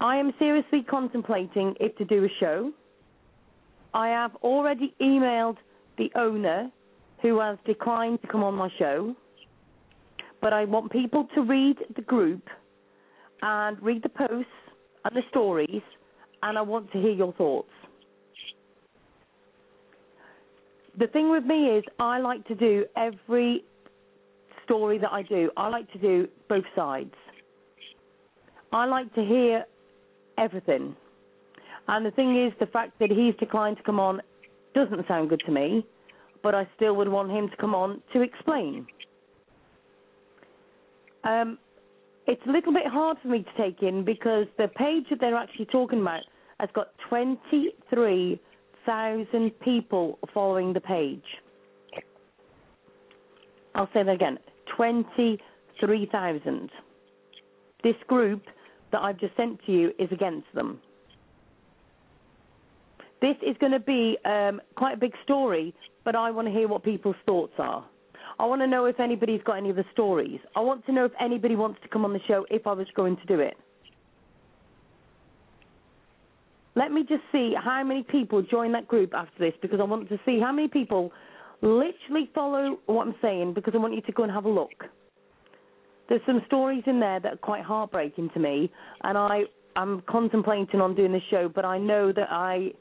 I am seriously contemplating if to do a show. I have already emailed the owner who has declined to come on my show. But I want people to read the group and read the posts and the stories, and I want to hear your thoughts. The thing with me is, I like to do every story that I do, I like to do both sides. I like to hear everything. And the thing is, the fact that he's declined to come on doesn't sound good to me but I still would want him to come on to explain. Um, it's a little bit hard for me to take in because the page that they're actually talking about has got 23,000 people following the page. I'll say that again 23,000. This group that I've just sent to you is against them. This is going to be um, quite a big story, but I want to hear what people's thoughts are. I want to know if anybody's got any of the stories. I want to know if anybody wants to come on the show if I was going to do it. Let me just see how many people join that group after this because I want to see how many people literally follow what I'm saying because I want you to go and have a look. There's some stories in there that are quite heartbreaking to me, and I I'm contemplating on doing the show, but I know that I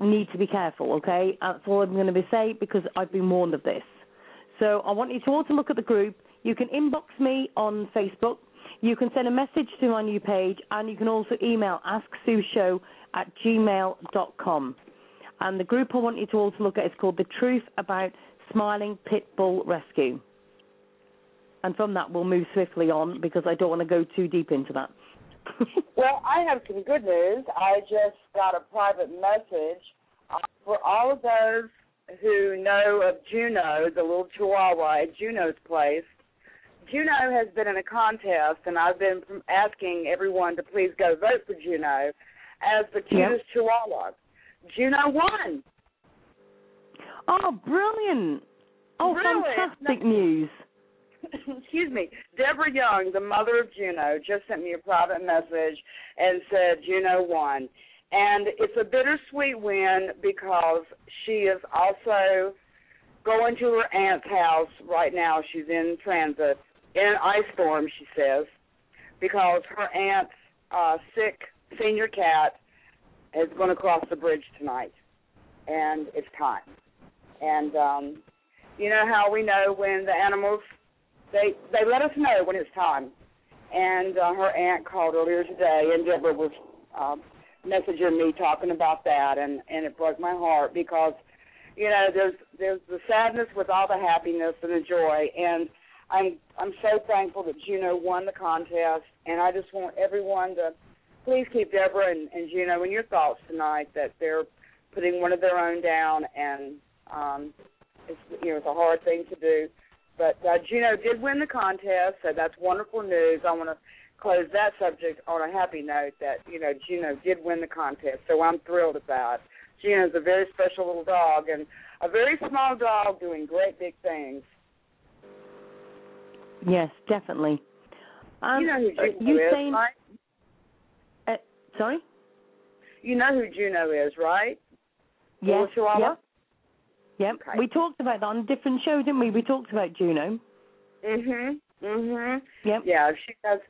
need to be careful, okay? That's all I'm going to be saying because I've been warned of this. So I want you to also look at the group. You can inbox me on Facebook. You can send a message to my new page, and you can also email asksueshow at gmail.com. And the group I want you to also look at is called The Truth About Smiling Pit Bull Rescue. And from that, we'll move swiftly on because I don't want to go too deep into that. Well, I have some good news. I just got a private message uh, for all of those who know of Juno, the little chihuahua at Juno's place. Juno has been in a contest, and I've been asking everyone to please go vote for Juno as the cutest chihuahua. Juno won. oh, brilliant! Oh, really? fantastic news. excuse me, Deborah Young, the mother of Juno, just sent me a private message and said Juno won. And it's a bittersweet win because she is also going to her aunt's house right now. She's in transit in an ice storm, she says, because her aunt's uh, sick senior cat is going to cross the bridge tonight, and it's time. And um, you know how we know when the animals they they let us know when it's time. And uh, her aunt called earlier today, and Deborah was um, messaging me talking about that, and and it broke my heart because you know there's there's the sadness with all the happiness and the joy, and I'm I'm so thankful that Juno won the contest, and I just want everyone to please keep Deborah and, and Juno in your thoughts tonight that they're putting one of their own down, and um, it's you know it's a hard thing to do but uh, Juno did win the contest, so that's wonderful news. I want to close that subject on a happy note that you know Juno did win the contest, so I'm thrilled about. Juno's a very special little dog and a very small dog doing great big things. Yes, definitely. Um, you know who Juno you is, saying, right? Uh, sorry. You know who Juno is, right? Yes. Yep. Yep. Okay. We talked about that on a different show, didn't we? We talked about Juno. Mhm. Mhm. Yep. Yeah, she does.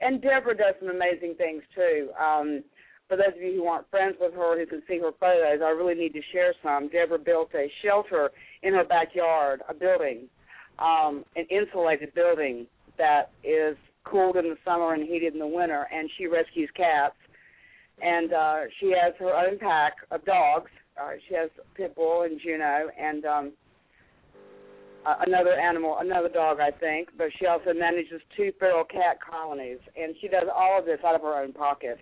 And Deborah does some amazing things too. Um, for those of you who aren't friends with her, who can see her photos, I really need to share some. Deborah built a shelter in her backyard, a building, um, an insulated building that is cooled in the summer and heated in the winter, and she rescues cats. And uh, she has her own pack of dogs uh, she has Pitbull and Juno and um uh, another animal, another dog, I think. But she also manages two feral cat colonies, and she does all of this out of her own pocket.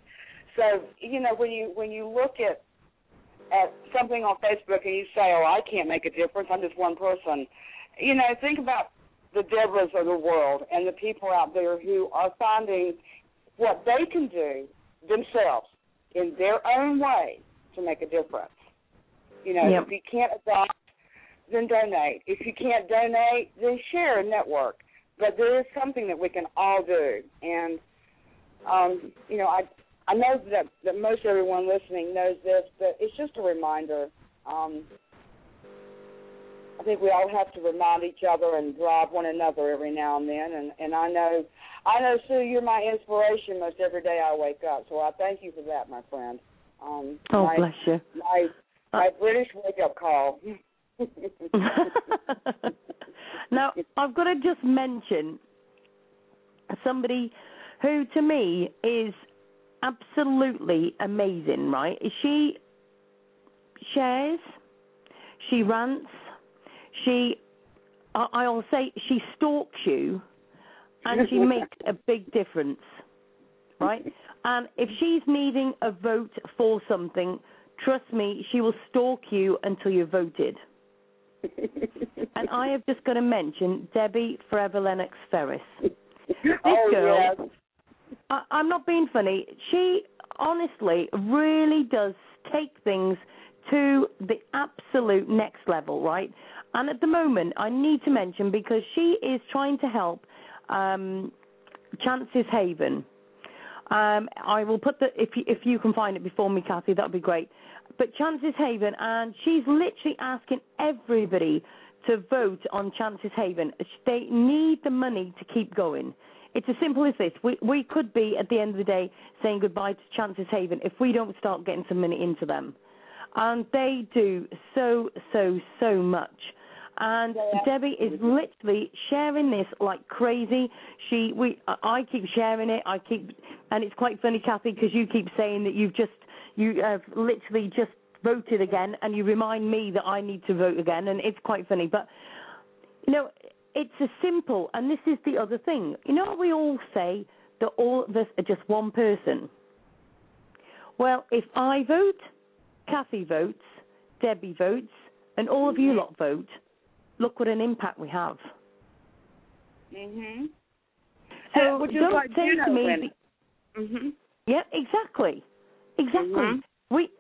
So you know when you when you look at at something on Facebook and you say, "Oh, I can't make a difference. I'm just one person," you know, think about the Deborahs of the world and the people out there who are finding what they can do themselves in their own way to make a difference. You know, yep. if you can't adopt, then donate. If you can't donate, then share a network. But there is something that we can all do, and um, you know, I I know that that most everyone listening knows this, but it's just a reminder. Um, I think we all have to remind each other and drive one another every now and then. And and I know, I know, Sue, you're my inspiration most every day I wake up. So I thank you for that, my friend. Um, oh, my, bless you. My my British wake up call. now, I've got to just mention somebody who, to me, is absolutely amazing, right? She shares, she rants, she, I'll say, she stalks you, and she makes a big difference, right? And if she's needing a vote for something, Trust me, she will stalk you until you're voted. and I have just got to mention Debbie Forever Lennox Ferris. This oh, girl, yes. I, I'm not being funny. She honestly really does take things to the absolute next level, right? And at the moment, I need to mention because she is trying to help um, Chances Haven. Um, I will put the if you, if you can find it before me, Cathy, that would be great but Chances Haven, and she's literally asking everybody to vote on Chances Haven. They need the money to keep going. It's as simple as this. We we could be at the end of the day saying goodbye to Chances Haven if we don't start getting some money into them, and they do so so so much. And yeah. Debbie is mm-hmm. literally sharing this like crazy. She we I keep sharing it. I keep and it's quite funny, Cathy, because you keep saying that you've just you have literally just voted again, and you remind me that I need to vote again, and it's quite funny. But you know, it's as simple, and this is the other thing. You know, we all say that all of us are just one person. Well, if I vote, Cathy votes, Debbie votes, and all of you mm-hmm. lot vote, look what an impact we have. Mhm. So uh, don't like say to me. Mhm. Yeah, exactly. Exactly. Mm-hmm. We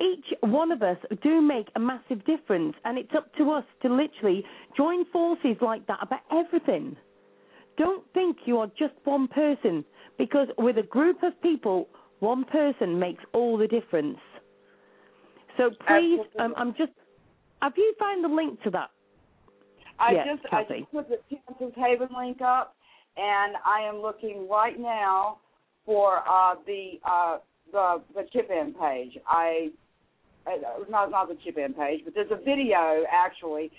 each one of us do make a massive difference, and it's up to us to literally join forces like that about everything. Don't think you are just one person, because with a group of people, one person makes all the difference. So please, um, I'm just. Have you found the link to that? I just I just put the Chances Haven link up, and I am looking right now for uh, the uh, the the chip in page. I uh, not not the chip in page, but there's a video actually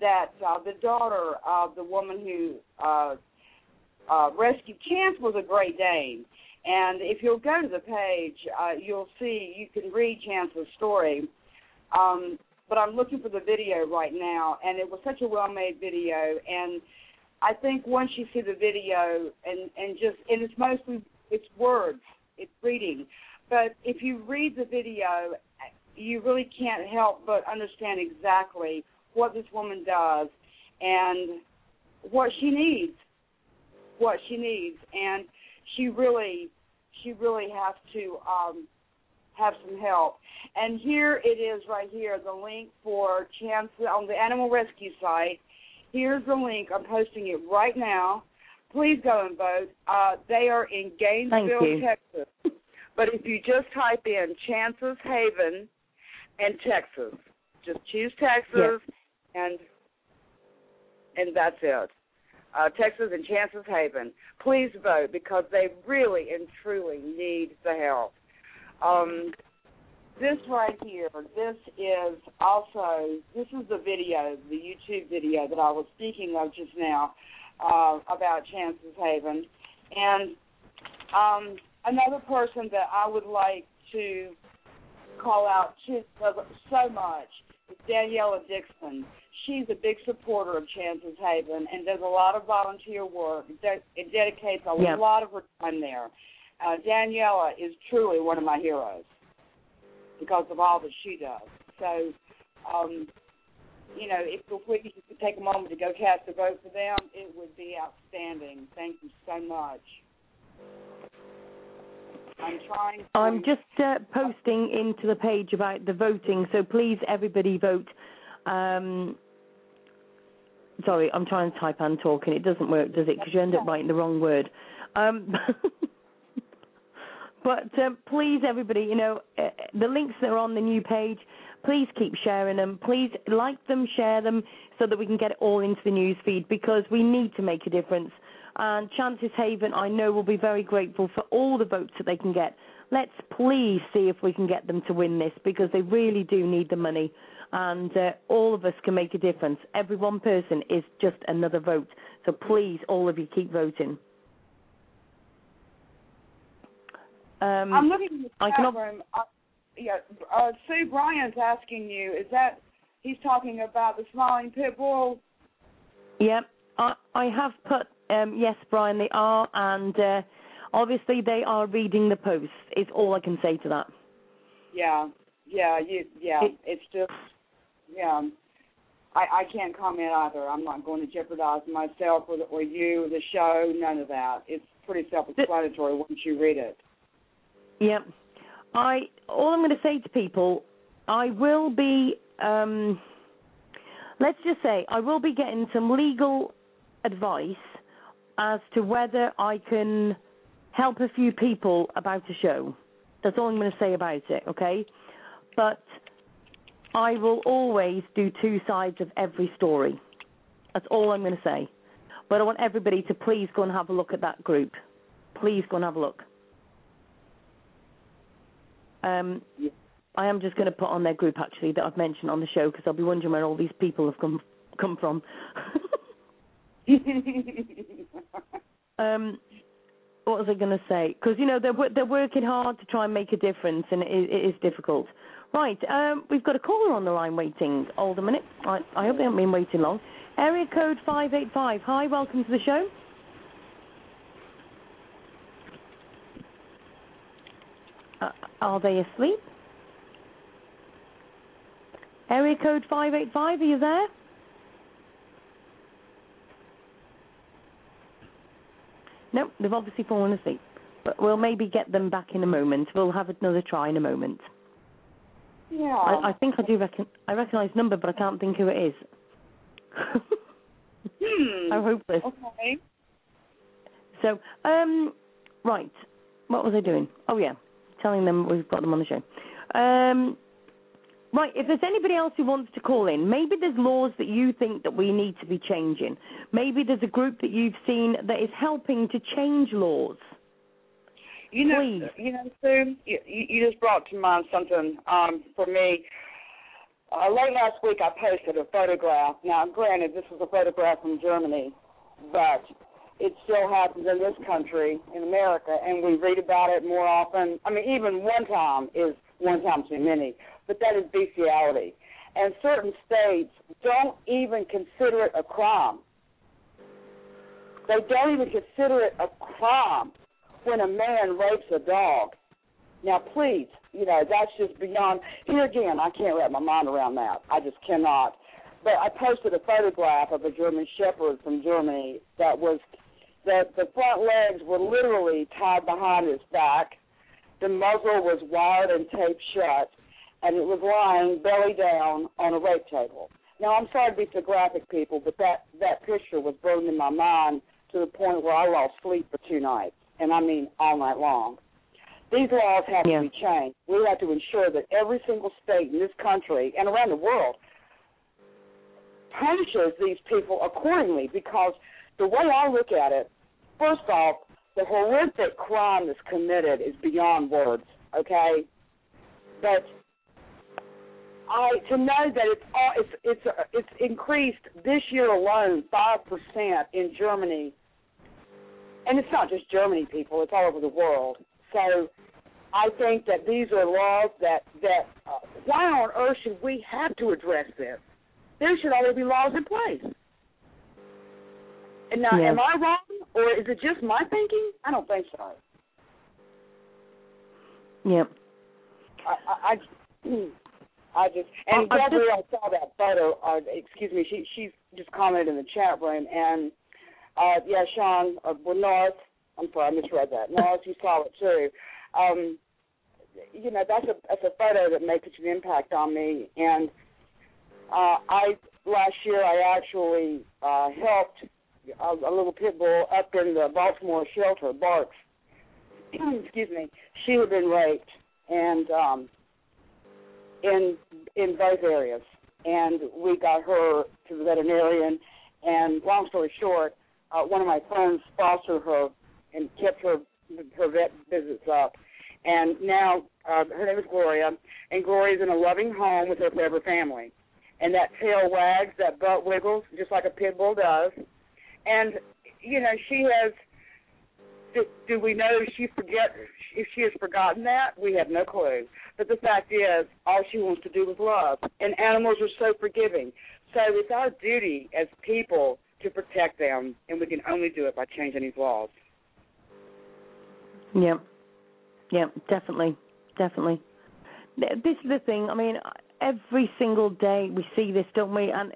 that uh, the daughter of the woman who uh, uh, rescued Chance was a Great Dane. And if you'll go to the page, uh, you'll see you can read Chance's story. Um, but I'm looking for the video right now, and it was such a well-made video. And I think once you see the video, and and just and it's mostly it's words, it's reading. But if you read the video, you really can't help but understand exactly what this woman does and what she needs, what she needs, and she really, she really has to um, have some help. And here it is, right here, the link for Chance on the animal rescue site. Here's the link. I'm posting it right now. Please go and vote. Uh, they are in Gainesville. Texas. But if you just type in Chances Haven and Texas, just choose Texas, and and that's it. Uh, Texas and Chances Haven. Please vote because they really and truly need the help. Um, this right here, this is also this is the video, the YouTube video that I was speaking of just now uh, about Chances Haven, and um, another person that I would like to call out to so much is Daniela Dixon. She's a big supporter of Chances Haven and does a lot of volunteer work. De- It dedicates a Yeah. lot of her time there. Uh, Daniela is truly one of my heroes because of all that she does. So, um, you know, if, if we could take a moment to go cast a vote for them, it would be outstanding. Thank you so much. I'm trying. To, I'm just uh, posting into the page about the voting, so please everybody vote. Um, sorry, I'm trying to type and talk, and it doesn't work, does it? Because you end up writing the wrong word. Um, but um, please, everybody, you know, uh, the links that are on the new page. Please keep sharing them. Please like them, share them, so that we can get it all into the news feed because we need to make a difference. And Chances Haven, I know, will be very grateful for all the votes that they can get. Let's please see if we can get them to win this because they really do need the money. And uh, all of us can make a difference. Every one person is just another vote. So please, all of you, keep voting. Um, I'm looking in the I chat room. Uh, yeah, uh, Sue Brian's asking you. Is that he's talking about the smiling pit bull? Yep, I, I have put um, yes, Brian. They are, and uh, obviously they are reading the post. Is all I can say to that. Yeah, yeah, you, yeah. It- it's just, yeah. I, I can't comment either. I'm not going to jeopardize myself or, the, or you, or the show. None of that. It's pretty self-explanatory once you read it. Yep. I all I'm going to say to people, I will be. Um, let's just say I will be getting some legal advice as to whether I can help a few people about a show. That's all I'm going to say about it. Okay, but I will always do two sides of every story. That's all I'm going to say. But I want everybody to please go and have a look at that group. Please go and have a look. Um, I am just going to put on their group actually that I've mentioned on the show because I'll be wondering where all these people have come come from. um, what was I going to say? Because you know they're they're working hard to try and make a difference, and it, it is difficult. Right, um, we've got a caller on the line waiting. Hold a minute. I, I hope they haven't been waiting long. Area code five eight five. Hi, welcome to the show. Uh, are they asleep? Area code 585, are you there? No, they've obviously fallen asleep. But we'll maybe get them back in a moment. We'll have another try in a moment. Yeah. I, I think I do reckon I recognise number, but I can't think who it is. hmm. I'm hopeless. Okay. So, um, right. What was I doing? Oh yeah, telling them we've got them on the show. Um, right. If there's anybody else who wants to call in, maybe there's laws that you think that we need to be changing. Maybe there's a group that you've seen that is helping to change laws. You know, Please. you know, Sue, you, you just brought to mind something um, for me. Uh, late last week, I posted a photograph. Now, granted, this was a photograph from Germany, but it still happens in this country, in America, and we read about it more often. I mean, even one time is one time too many, but that is bestiality. And certain states don't even consider it a crime. They don't even consider it a crime when a man rapes a dog. Now, please, you know, that's just beyond. Here again, I can't wrap my mind around that. I just cannot. But I posted a photograph of a German Shepherd from Germany that was that the front legs were literally tied behind his back. The muzzle was wired and taped shut, and it was lying belly down on a rape table. Now, I'm sorry to be so graphic, people, but that that picture was burned in my mind to the point where I lost sleep for two nights, and I mean all night long. These laws have Yeah. to be changed. We have to ensure that every single state in this country and around the world punishes these people accordingly because the way I look at it, first off, the horrific crime that's committed is beyond words, okay? But I to know that it's all it's it's uh, it's increased this year alone five percent in Germany, and it's not just Germany, people; it's all over the world. So I think that these are laws that that uh, why on earth should we have to address this? There should already be laws in place. And now, Yeah. am I wrong, or is it just my thinking? I don't think so. Yep. I, I, I, I just and I- I just- saw that photo. Uh, excuse me, she she just commented in the chat room, and uh, yeah, Sean, uh, well, North. I'm sorry, I misread that. North, you saw it too. Um, you know, that's a that's a photo that makes such an impact on me, and uh, I last year I actually uh, helped a, a little pit bull up in the Baltimore shelter, BARCS. excuse me, she had been raped, and um, in in both areas, and we got her to the veterinarian. And long story short, uh, one of my friends fostered her and kept her her vet visits up. And now uh, her name is Gloria, and Gloria's in a loving home with her forever family. And that tail wags, that butt wiggles, just like a pit bull does. And you know, she has. Do, we know if she forget if she has forgotten that? We have no clue. But the fact is, all she wants to do is love, and animals are so forgiving. So it's our duty as people to protect them, and we can only do it by changing these laws. Yeah. Yeah, definitely. Definitely. This is the thing. I mean, every single day we see this, don't we? And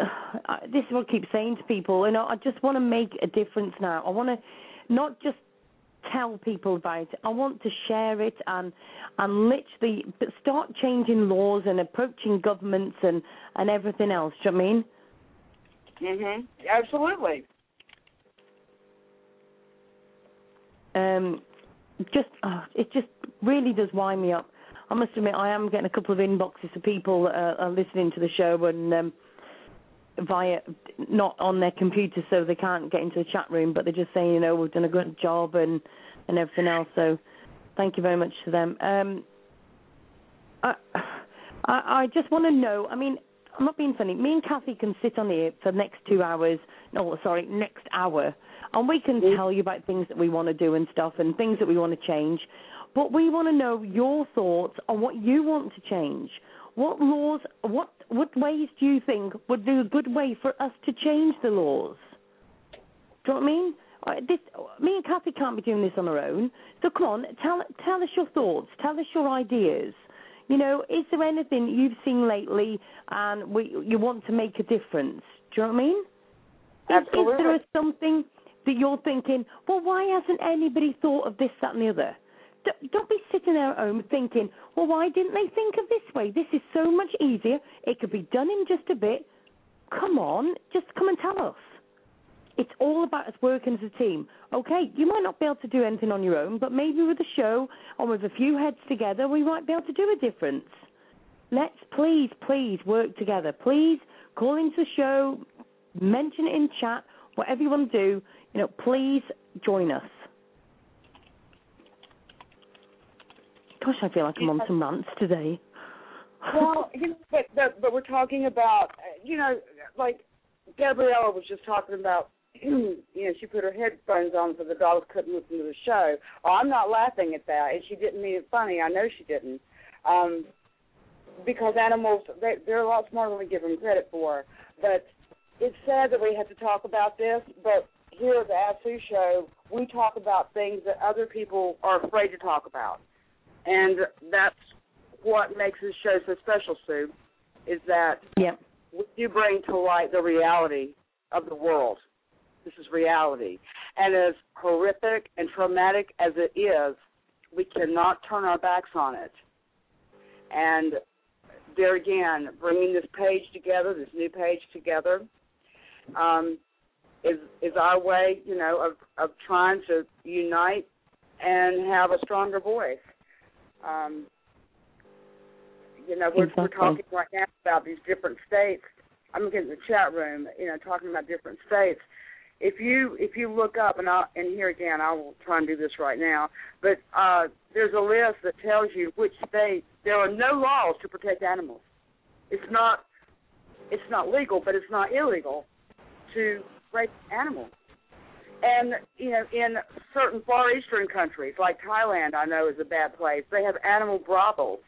uh, this is what I keep saying to people. You know, I just want to make a difference now. I want to not just tell people about it. I want to share it and and literally but start changing laws and approaching governments and and everything else. Do you know what I mean? Mhm. Absolutely. um, just oh, it just really does wind me up. I must admit, I am getting a couple of inboxes of people that are, are listening to the show and um, via not on their computer, so they can't get into the chat room, but they're just saying, you know, we've done a good job and and everything else. So, thank you very much to them. Um, I I, I just want to know. I mean, I'm not being funny. Me and Cathy can sit on here for the next two hours. No, sorry, next hour, and we can Mhm. tell you about things that we want to do and stuff, and things that we want to change. But we want to know your thoughts on what you want to change. What laws? What what ways do you think would be a good way for us to change the laws? Do you know what I mean? Uh, This, me and Cathy can't be doing this on our own. So come on, tell tell us your thoughts. Tell us your ideas. You know, is there anything you've seen lately and we, you want to make a difference? Do you know what I mean? Is, Absolutely. is there something that you're thinking? Well, why hasn't anybody thought of this, that, and the other? Don't be sitting there at home thinking, well, why didn't they think of this way? This is so much easier. It could be done in just a bit. Come on, just come and tell us. It's all about us working as a team. Okay, you might not be able to do anything on your own, but maybe with a show or with a few heads together, we might be able to do a difference. Let's please, please work together. Please call into the show, mention it in chat, whatever you want to do. You know, please join us. Gosh, I feel like I'm on some rants today. well, you know, but, but but we're talking about you know like Gabriella was just talking about you know she put her headphones on so the dogs couldn't listen to the show. Oh, I'm not laughing at that, and she didn't mean it funny. I know she didn't, um, because animals they, they're a lot smarter than we give them credit for. But it's sad that we have to talk about this, but here at the Ask Sue show, we talk about things that other people are afraid to talk about. And that's what makes this show so special, Sue, is that yep. you bring to light the reality of the world. This is reality. And as horrific and traumatic as it is, we cannot turn our backs on it. And there again, bringing this page together, this new page together, um, is is our way, you know, of of trying to unite and have a stronger voice. Um, you know, we're, exactly. we're talking right now about these different states. I'm at the chat room, you know, talking about different states. If you if you look up and I and here again, I will try and do this right now. But uh, there's a list that tells you which states there are no laws to protect animals. It's not it's not legal, but it's not illegal to rape animals. And you know, in certain far eastern countries like Thailand, I know is a bad place. They have animal brothels.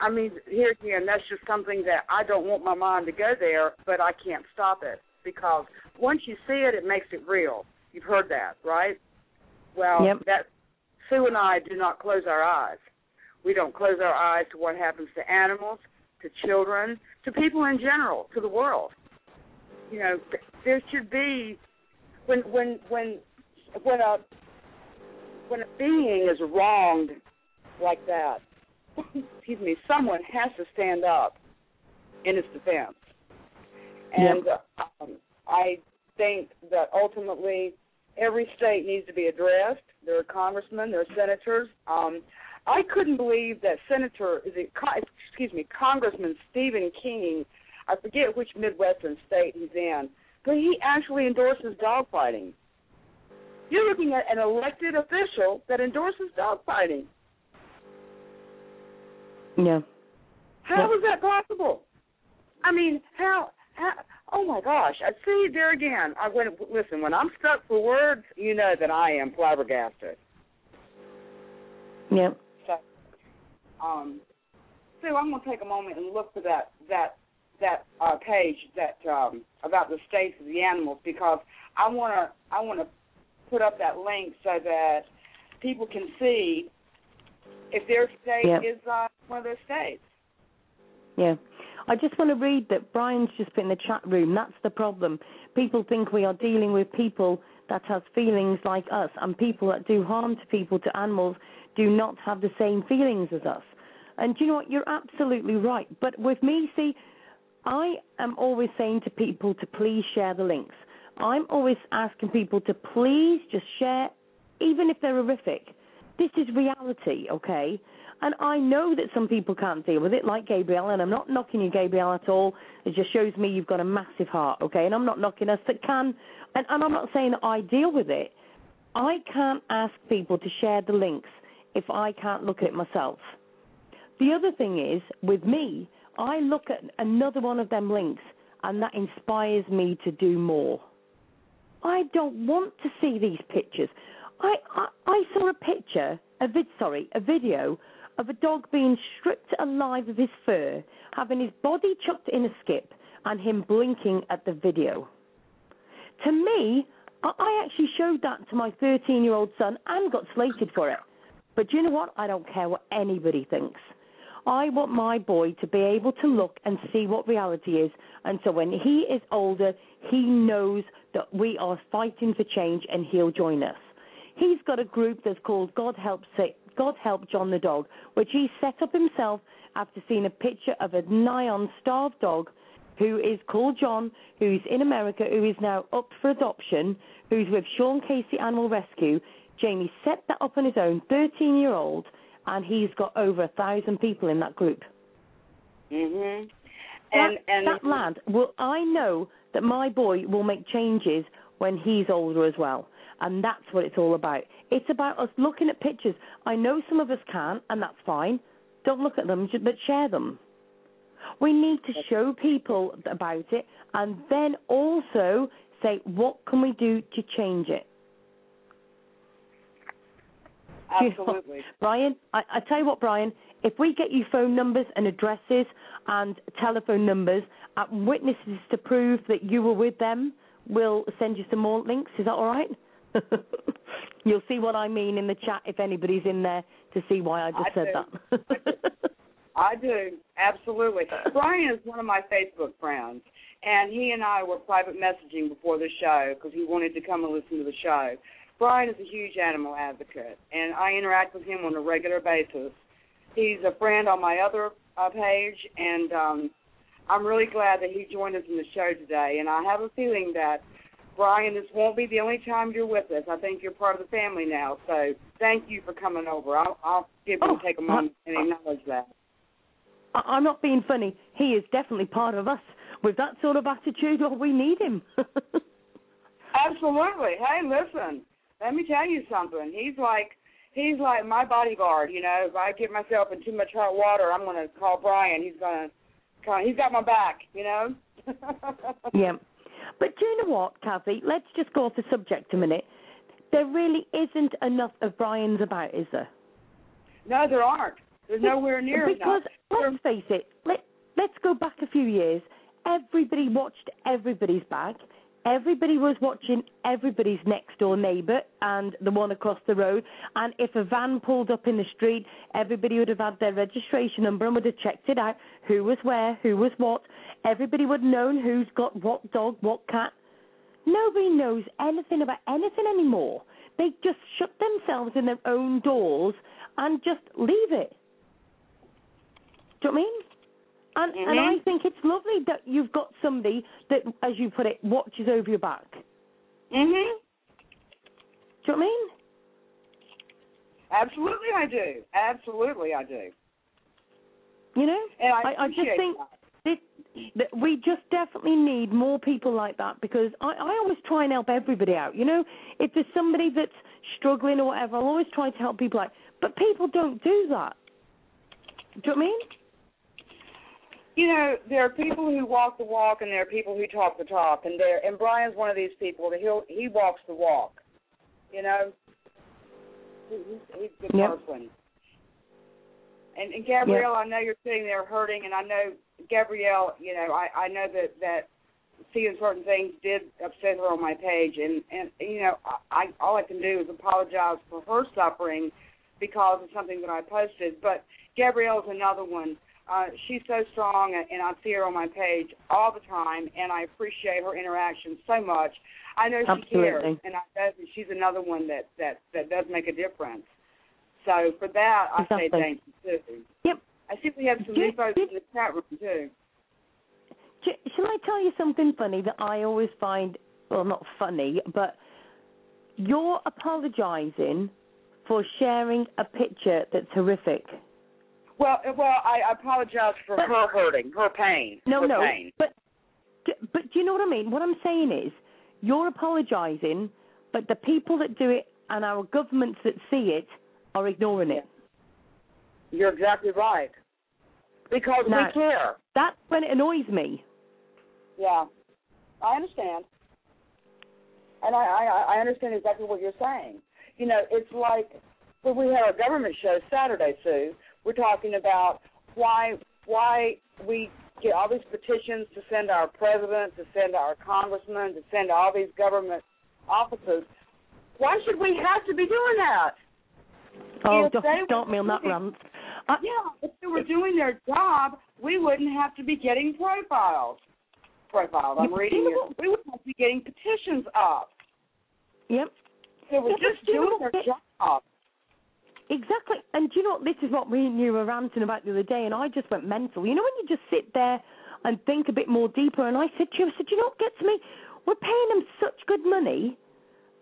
I mean, here again, that's just something that I don't want my mind to go there, but I can't stop it because once you see it, it makes it real. You've heard that, right? Well, yep. that Sue and I do not close our eyes. We don't close our eyes to what happens to animals, to children, to people in general, to the world. You know, there should be when when when when a when a being is wronged like that, excuse me, someone has to stand up in its defense. And yep. um, I think that ultimately every state needs to be addressed. There are congressmen, there are senators. Um, I couldn't believe that Senator, is it, excuse me, Congressman Stephen King, I forget which Midwestern state he's in, but he actually endorses dogfighting. You're looking at an elected official that endorses dogfighting. Yeah. How yeah. is that possible? I mean, how, how? Oh my gosh! I see it there again. I went. Listen, when I'm stuck for words, you know that I am flabbergasted. Yeah. So, um, Sue, I'm going to take a moment and look for that that that uh, page that um, about the states of the animals because I want to I want to put up that link so that people can see if their state yeah. is uh, one of their states. Yeah. I just want to read that Brian's just put in the chat room. That's the problem. People think we are dealing with people that has feelings like us, and people that do harm to people, to animals, do not have the same feelings as us. And do you know what? You're absolutely right. But with me, see, I am always saying to people to please share the links. I'm always asking people to please just share, even if they're horrific. This is reality, okay? And I know that some people can't deal with it, like Gabrielle, and I'm not knocking you, Gabrielle, at all. It just shows me you've got a massive heart, okay? And I'm not knocking us that can, and, and I'm not saying that I deal with it. I can't ask people to share the links if I can't look at it myself. The other thing is, with me, I look at another one of them links, and that inspires me to do more. I don't want to see these pictures. I, I, I saw a picture, a vid, sorry, a video of a dog being stripped alive of his fur, having his body chucked in a skip, and him blinking at the video. To me, I actually showed that to my 13 year old son and got slated for it. But do you know what? I don't care what anybody thinks. I want my boy to be able to look and see what reality is. And so when he is older, he knows that we are fighting for change and he'll join us. he's got a group that's called God Help God Help John the Dog, which he set up himself after seeing a picture of a nigh on starved dog who is called John, who's in America, who is now up for adoption, who's with Sean Casey Animal Rescue. Jamie set that up on his own, 13 year old, and he's got over a thousand people in that group. Mhm. And, and and that lad, well, I know that my boy will make changes when he's older as well. And that's what it's all about. It's about us looking at pictures. I know some of us can't, and that's fine. Don't look at them, but share them. We need to show people about it and then also say, what can we do to change it? Absolutely. Brian, I, I tell you what, Brian, if we get you phone numbers and addresses and telephone numbers and witnesses to prove that you were with them, we'll send you some more links. Is that all right? You'll see what I mean in the chat if anybody's in there to see why I just I said do. that. I do, absolutely. Brian is one of my Facebook friends, and he and I were private messaging before the show because he wanted to come and listen to the show. Brian is a huge animal advocate, and I interact with him on a regular basis. He's a friend on my other uh, page, and um, I'm really glad that he joined us in the show today. And I have a feeling that Brian, this won't be the only time you're with us. I think you're part of the family now. So thank you for coming over. I'll, I'll give you Oh, take a moment and acknowledge that. I- I'm not being funny. He is definitely part of us. With that sort of attitude, oh, we need him. Absolutely. Hey, listen. Let me tell you something. He's like he's like my bodyguard. You know, if I get myself in too much hot water, I'm going to call Brian. He's going to he's got my back. You know. yeah. But do you know what, Cathy? Let's just go off the subject a minute. There really isn't enough of Brian's about, is there? No, there aren't. There's nowhere near because enough. Because let's face it. Let Let's go back a few years. Everybody watched everybody's back. Everybody was watching everybody's next door neighbour and the one across the road. And if a van pulled up in the street, everybody would have had their registration number and would have checked it out who was where, who was what. Everybody would have known who's got what dog, what cat. Nobody knows anything about anything anymore. They just shut themselves in their own doors and just leave it. Do you know what I mean? And and I think it's lovely that you've got somebody that, as you put it, watches over your back. Mhm. Do you know what I mean? Absolutely, I do. Absolutely, I do. You know, And I, I, I just think that. that, that we just definitely need more people like that because I, I always try and help everybody out. You know, if there's somebody that's struggling or whatever, I'll always try to help people out. But people don't do that. Do you know what I mean? You know, there are people who walk the walk, and there are people who talk the talk, and there. And Brian's one of these people that he'll he walks the walk. You know, he, he's, a good Yep. person. And, and Gabrielle, I know you're sitting there hurting, and I know Gabrielle. You know, I I know that that seeing certain things did upset her on my page, and and you know, I, I all I can do is apologize for her suffering because of something that I posted. But Gabrielle's another one. Uh, she's so strong, and, I see her on my page all the time, and I appreciate her interaction so much. I know she cares, and I know that she's another one that that that does make a difference. So for that, I say Exactly. thank you too. Yep. I see we have some new folks in the chat room too. Shall I tell you something funny that I always find, well, not funny, but you're apologising for sharing a picture that's horrific. Well, uh, well, I apologize for But- her hurting, her pain, No, her no, pain. but but do you know what I mean? What I'm saying is, you're apologising, but the people that do it and our governments that see it are ignoring it. You're exactly right. Because No. we care. That's when it annoys me. Yeah, I understand, and I, I I understand exactly what you're saying. You know, it's like when we had our government show Saturday, Sue. We're talking about why why we get all these petitions to send our president, to send our congressmen, to send all these government offices. Why should we have to be doing that? Oh, If don't, don't me on that were- rant. I, Yeah, if they were doing their job, we wouldn't have to be getting profiles. Profiles, I'm reading know- We wouldn't have to be getting petitions up. Yep. They were just doing their job. Exactly. And do you know, what this is what me and you were ranting about the other day, and I just went mental. You know, when you just sit there and think a bit more deeper, and I said to you, I said, you know what gets me? We're paying them such good money,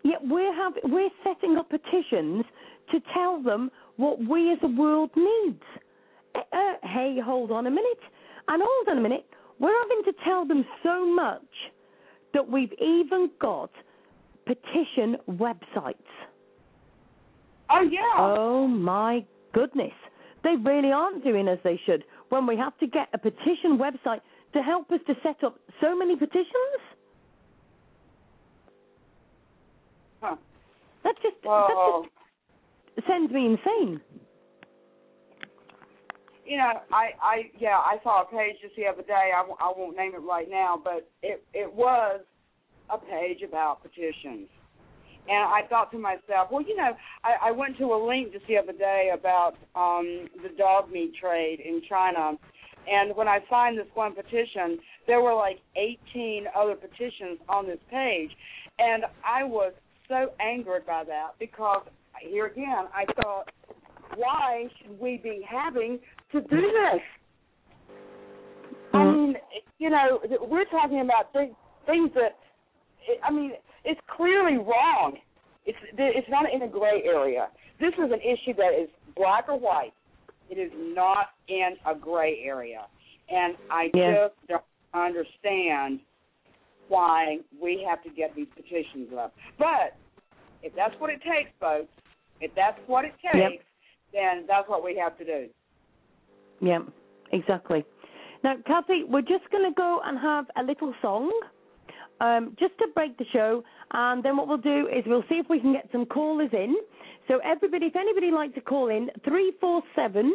yet we're, have, we're setting up petitions to tell them what we as a world needs. Uh, uh, hey, hold on a minute. And hold on a minute. We're having to tell them so much that we've even got petition websites. Oh yeah. Oh my goodness. They really aren't doing as they should when we have to get a petition website to help us to set up so many petitions. Huh. That just Well, that just sends me insane. you know, I, I, yeah, I saw a page just the other day. I, w- I won't name it right now, but it, it was a page about petitions. And I thought to myself, well, you know, I, I went to a link just the other day about um, the dog meat trade in China, and when I signed this one petition, there were like 18 other petitions on this page, and I was so angered by that because here again, I thought, why should we be having to do this? I Mhm. mean, you know, we're talking about th- things that, I mean, it's clearly wrong. It's it's not in a gray area. This is an issue that is black or white. It is not in a gray area, and I Yeah. just don't understand why we have to get these petitions up. But if that's what it takes, folks, if that's what it takes, Yep. then that's what we have to do. Yeah, exactly. Now, Cathy, we're just going to go and have a little song um, just to break the show, and then what we'll do is we'll see if we can get some callers in. So, everybody, if anybody would like to call in, 347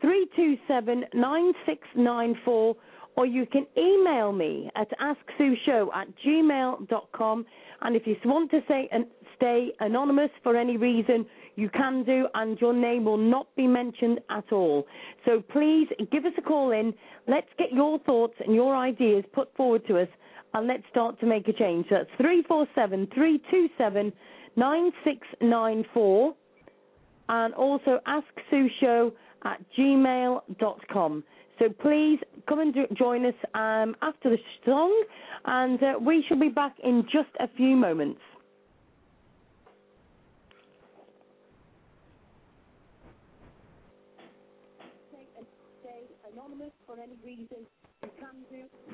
327 9694, or you can email me at asksueshow at gmail.com. And if you want to say and stay anonymous for any reason, you can do, and your name will not be mentioned at all. So please give us a call in. Let's get your thoughts and your ideas put forward to us, and let's start to make a change. That's 347 327 9694 and also asksueshow at gmail.com. So please come and jo- join us um, after the song, and uh, we shall be back in just a few moments. Stay anonymous for any reason. You can do.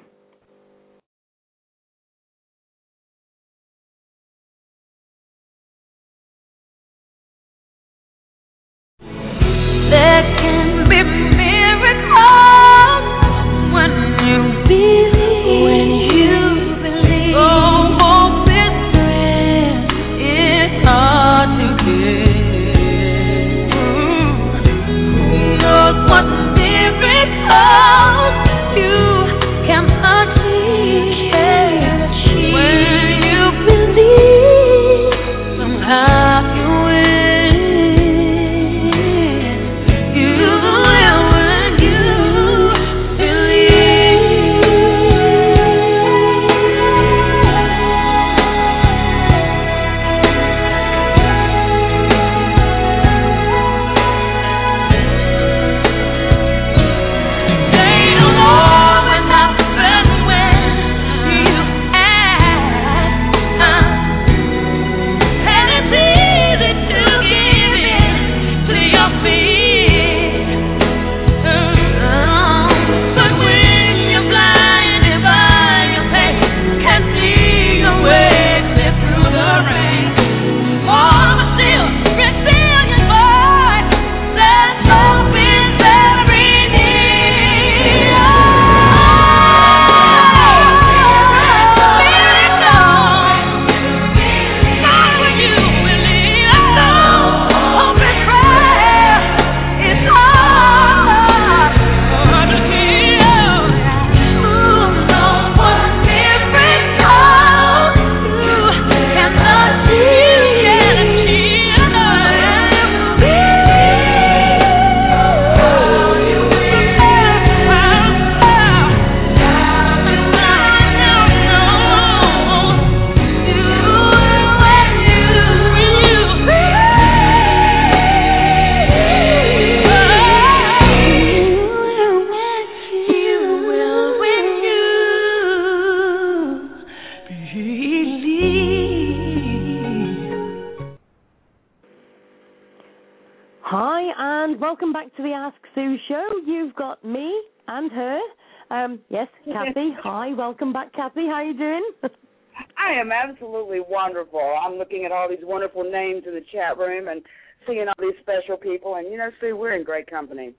All these wonderful names in the chat room and seeing all these special people. And you know, Sue, we're in great company.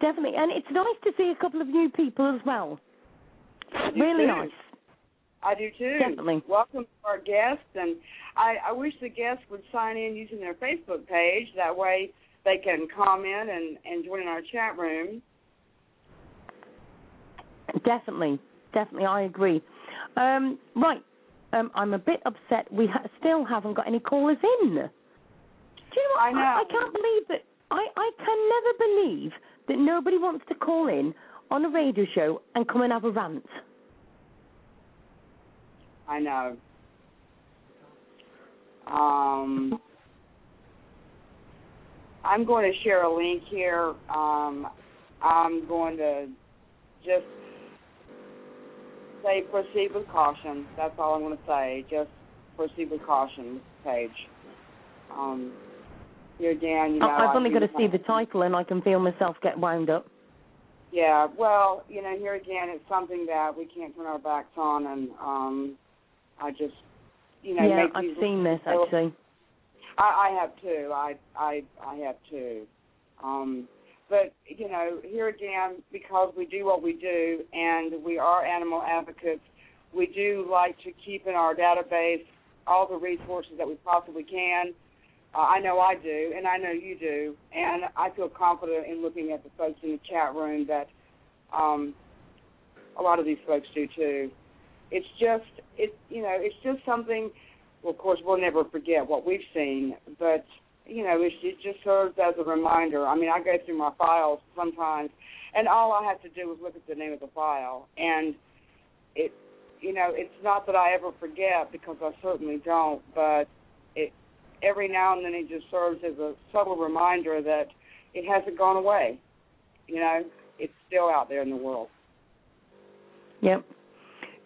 Definitely, and it's nice to see a couple of new people as well. Really too. nice. I do too. Definitely. Welcome to our guests, and I, I wish the guests would sign in using their Facebook page. That way, they can comment and and join in our chat room. Definitely, definitely, I agree. Um, right, um, I'm a bit upset. We ha- still haven't got any callers in. Do you know what? I know. I, can't believe that. I, I can never believe that nobody wants to call in on a radio show and come and have a rant. I know. Um, I'm going to share a link here. Um, I'm going to just say proceed with caution. That's all I'm going to say. Just proceed with caution page. Um, here again, you know, I've only got to see the title and I can feel myself get wound up. Yeah, well, you know, here again, it's something that we can't turn our backs on, and um, I just, you know, yeah, I've seen this actually. I, I have too. I I I have too. Um, but you know, here again, because we do what we do, and we are animal advocates, we do like to keep in our database all the resources that we possibly can. Uh, I know I do, and I know you do, and I feel confident in looking at the folks in the chat room that um, a lot of these folks do too. It's just, it you know, it's just something well, of course, we'll never forget what we've seen, but you know, it, it just serves as a reminder. I mean, I go through my files sometimes, and all I have to do is look at the name of the file, and it, you know, it's not that I ever forget because I certainly don't, but it every now and then it just serves as a subtle reminder that it hasn't gone away. You know, it's still out there in the world. Yep.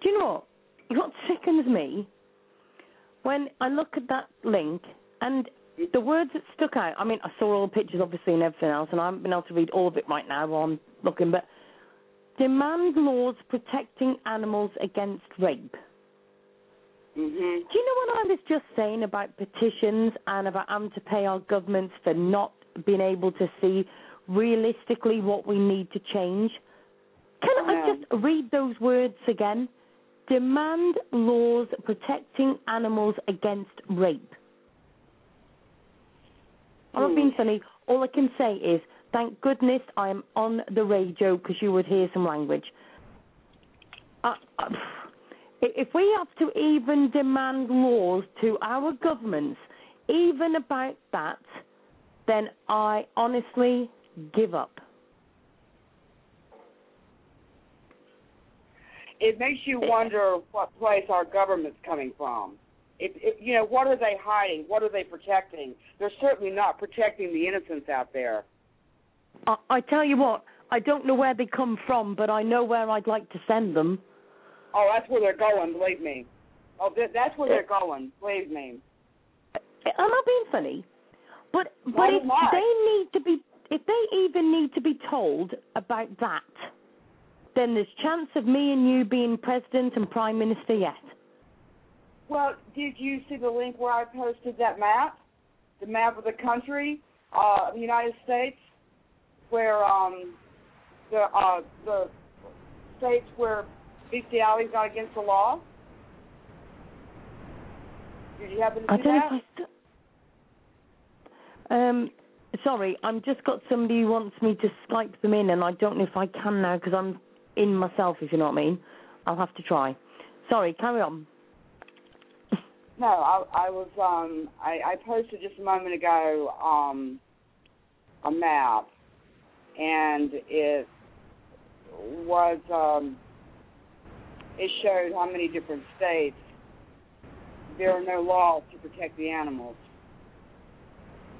Do you know what? What sickens me when I look at that link and the words that stuck out. I mean, I saw all the pictures, obviously, and everything else, and I haven't been able to read all of it right now while I'm looking. But demand laws protecting animals against rape. Mhm. Do you know what I was just saying about petitions and about having to pay our governments for not being able to see realistically what we need to change? Can I just read those words again? Demand laws protecting animals against rape. I'm not being funny. All I can say is, thank goodness I am on the radio because you would hear some language. Uh, uh, if we have to even demand laws to our governments, even about that, then I honestly give up. it makes you wonder what place our government's coming from. It, it, you know, what are they hiding? What are they protecting? They're certainly not protecting the innocents out there. I, I tell you what, I don't know where they come from, but I know where I'd like to send them. Oh, that's where they're going. Believe me. Oh, th- that's where they're going. Believe me. I'm not being funny, but but Why if not? they need to be, if they even need to be told about that, then there's chance of me and you being president and prime minister yet. Well, did you see the link where I posted that map? The map of the country, uh, the United States, where um, the uh, the states where bestiality is not against the law. Did you happen to I see don't know if I. St- um, sorry, I've just got somebody who wants me to Skype them in, and I don't know if I can now because I'm in myself. If you know what I mean, I'll have to try. Sorry, carry on. No, I, I was um I, I posted just a moment ago um a map and it was um it showed how many different states there are no laws to protect the animals.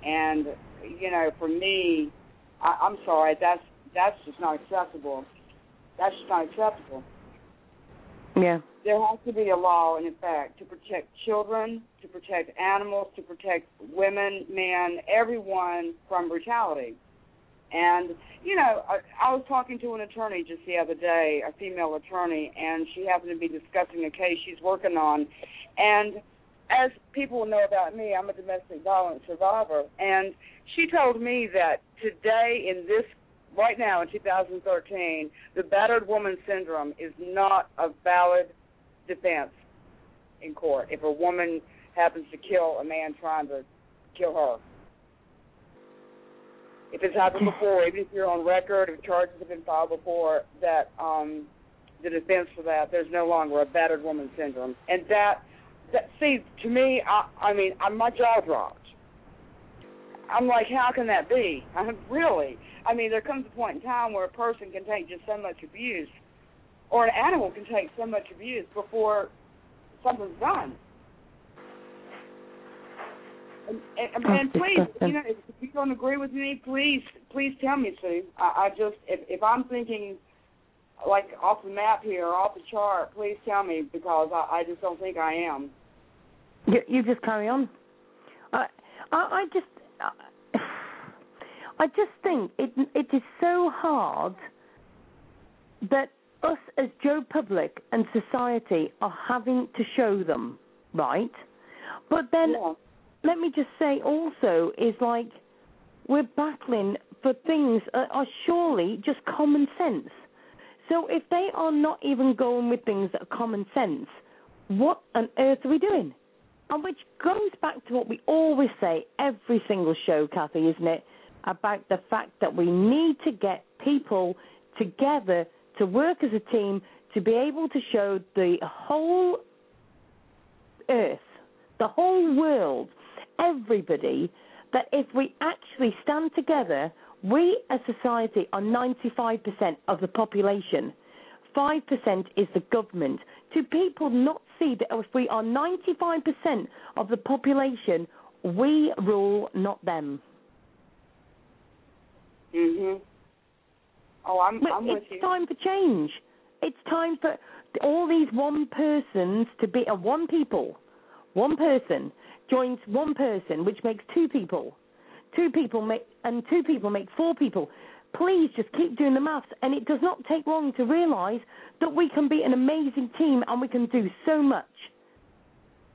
And you know, for me I, I'm sorry, that's that's just not acceptable. That's just not acceptable. Yeah. There has to be a law in effect to protect children, to protect animals, to protect women, men, everyone from brutality. And you know, I, I was talking to an attorney just the other day, a female attorney, and she happened to be discussing a case she's working on. And as people know about me, I'm a domestic violence survivor, and she told me that today in this right now in 2013, the battered woman syndrome is not a valid defense in court if a woman happens to kill a man trying to kill her. If it's happened before, even if you're on record, if charges have been filed before, that um, the defense for that, there's no longer a battered woman syndrome, and that that see to me, I, I mean, I, my jaw dropped. I'm like, how can that be? I mean, really? I mean, there comes a point in time where a person can take just so much abuse, or an animal can take so much abuse before something's done. And, and, and please, you know, if you don't agree with me, please, please tell me, Sue. I, I just, if, if I'm thinking like off the map here, off the chart, please tell me because I, I just don't think I am. You, you just carry on. I, I, I just, I just think it, it is so hard that us as Joe Public and society are having to show them, right? But then, Yeah. let me just say also is like we're battling for things that are surely just common sense. So if they are not even going with things that are common sense, what on earth are we doing? And which goes back to what we always say every single show, Cathy, isn't it? About the fact that we need to get people together to work as a team to be able to show the whole earth, the whole world, everybody, that if we actually stand together, we as society are 95% of the population. 5% is the government. Do people not see that if we are 95% of the population, we rule, not them? Mhm. Oh, I'm But I'm it's time for change. It's time for all these one persons to be a one people. One person joins one person, which makes two people. Two people make and two people make four people. Please just keep doing the maths, and it does not take long to realise that we can be an amazing team and we can do so much.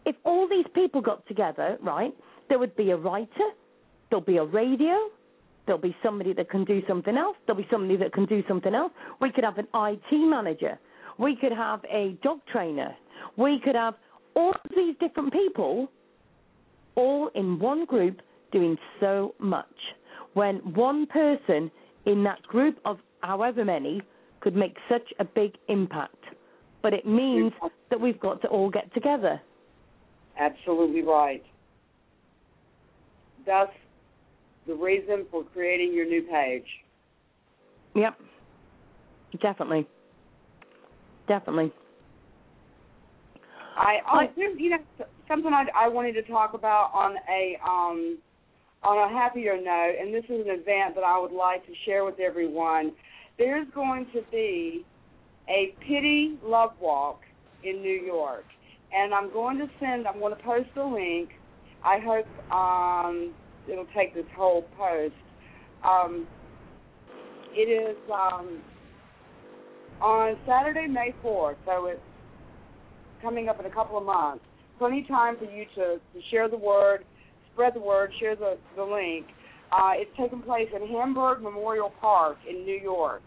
If all these people got together, right, there would be a writer, there'll be a radio, There'll be somebody that can do something else. There'll be somebody that can do something else. We could have an IT manager. We could have a dog trainer. We could have all of these different people all in one group doing so much. When one person in that group of however many could make such a big impact. But it means that we've got to all get together. Absolutely right. That's the reason for creating your new page. Yep. Definitely. Definitely. I, I- there's, you know, something I, I wanted to talk about on a um, on a happier note, and this is an event that I would like to share with everyone. There's going to be a pitty love walk in New York, and I'm going to send. I'm going to post the link. I hope um, it'll take this whole post. Um, it is um, on Saturday, May 4th, so it's coming up in a couple of months. Plenty of time for you to, to share the word, spread the word, share the, the link. Uh, it's taking place in Hamburg Memorial Park in New York.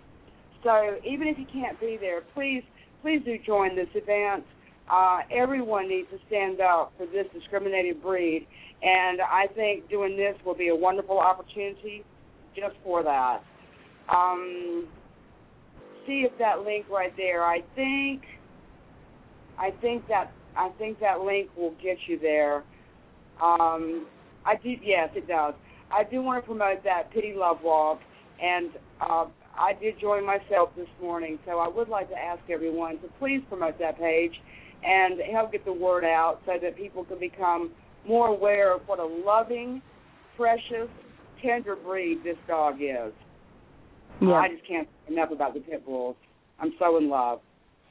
So even if you can't be there, please please do join this event. Uh, everyone needs to stand up for this discriminated breed, and I think doing this will be a wonderful opportunity just for that. Um, see if that link right there. I think I think that I think that link will get you there. Um, I do. Yes, it does. I do want to promote that Pitty Love Walk, and uh, I did join myself this morning. So I would like to ask everyone to please promote that page and help get the word out so that people can become more aware of what a loving, precious, tender breed this dog is. Yeah. I just can't enough about the pit bulls. I'm so in love,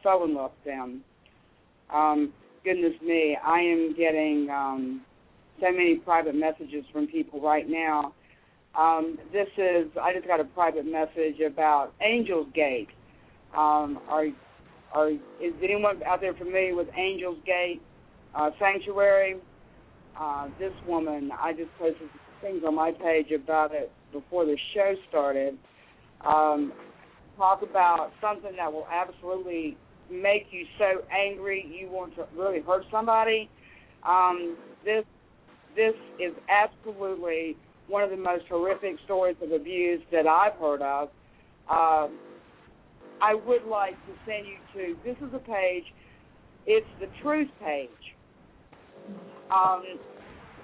so in love with them. Um, goodness me, I am getting um, so many private messages from people right now. Um, this is I just got a private message about Angels Gate. Um, are are is anyone out there familiar with Angels Gate uh, Sanctuary? Uh, this woman, I just posted things on my page about it before the show started. Um, talk about something that will absolutely make you so angry you want to really hurt somebody. Um, this this is absolutely one of the most horrific stories of abuse that I've heard of. Um, I would like to send you to this is a page. It's the truth page. Um,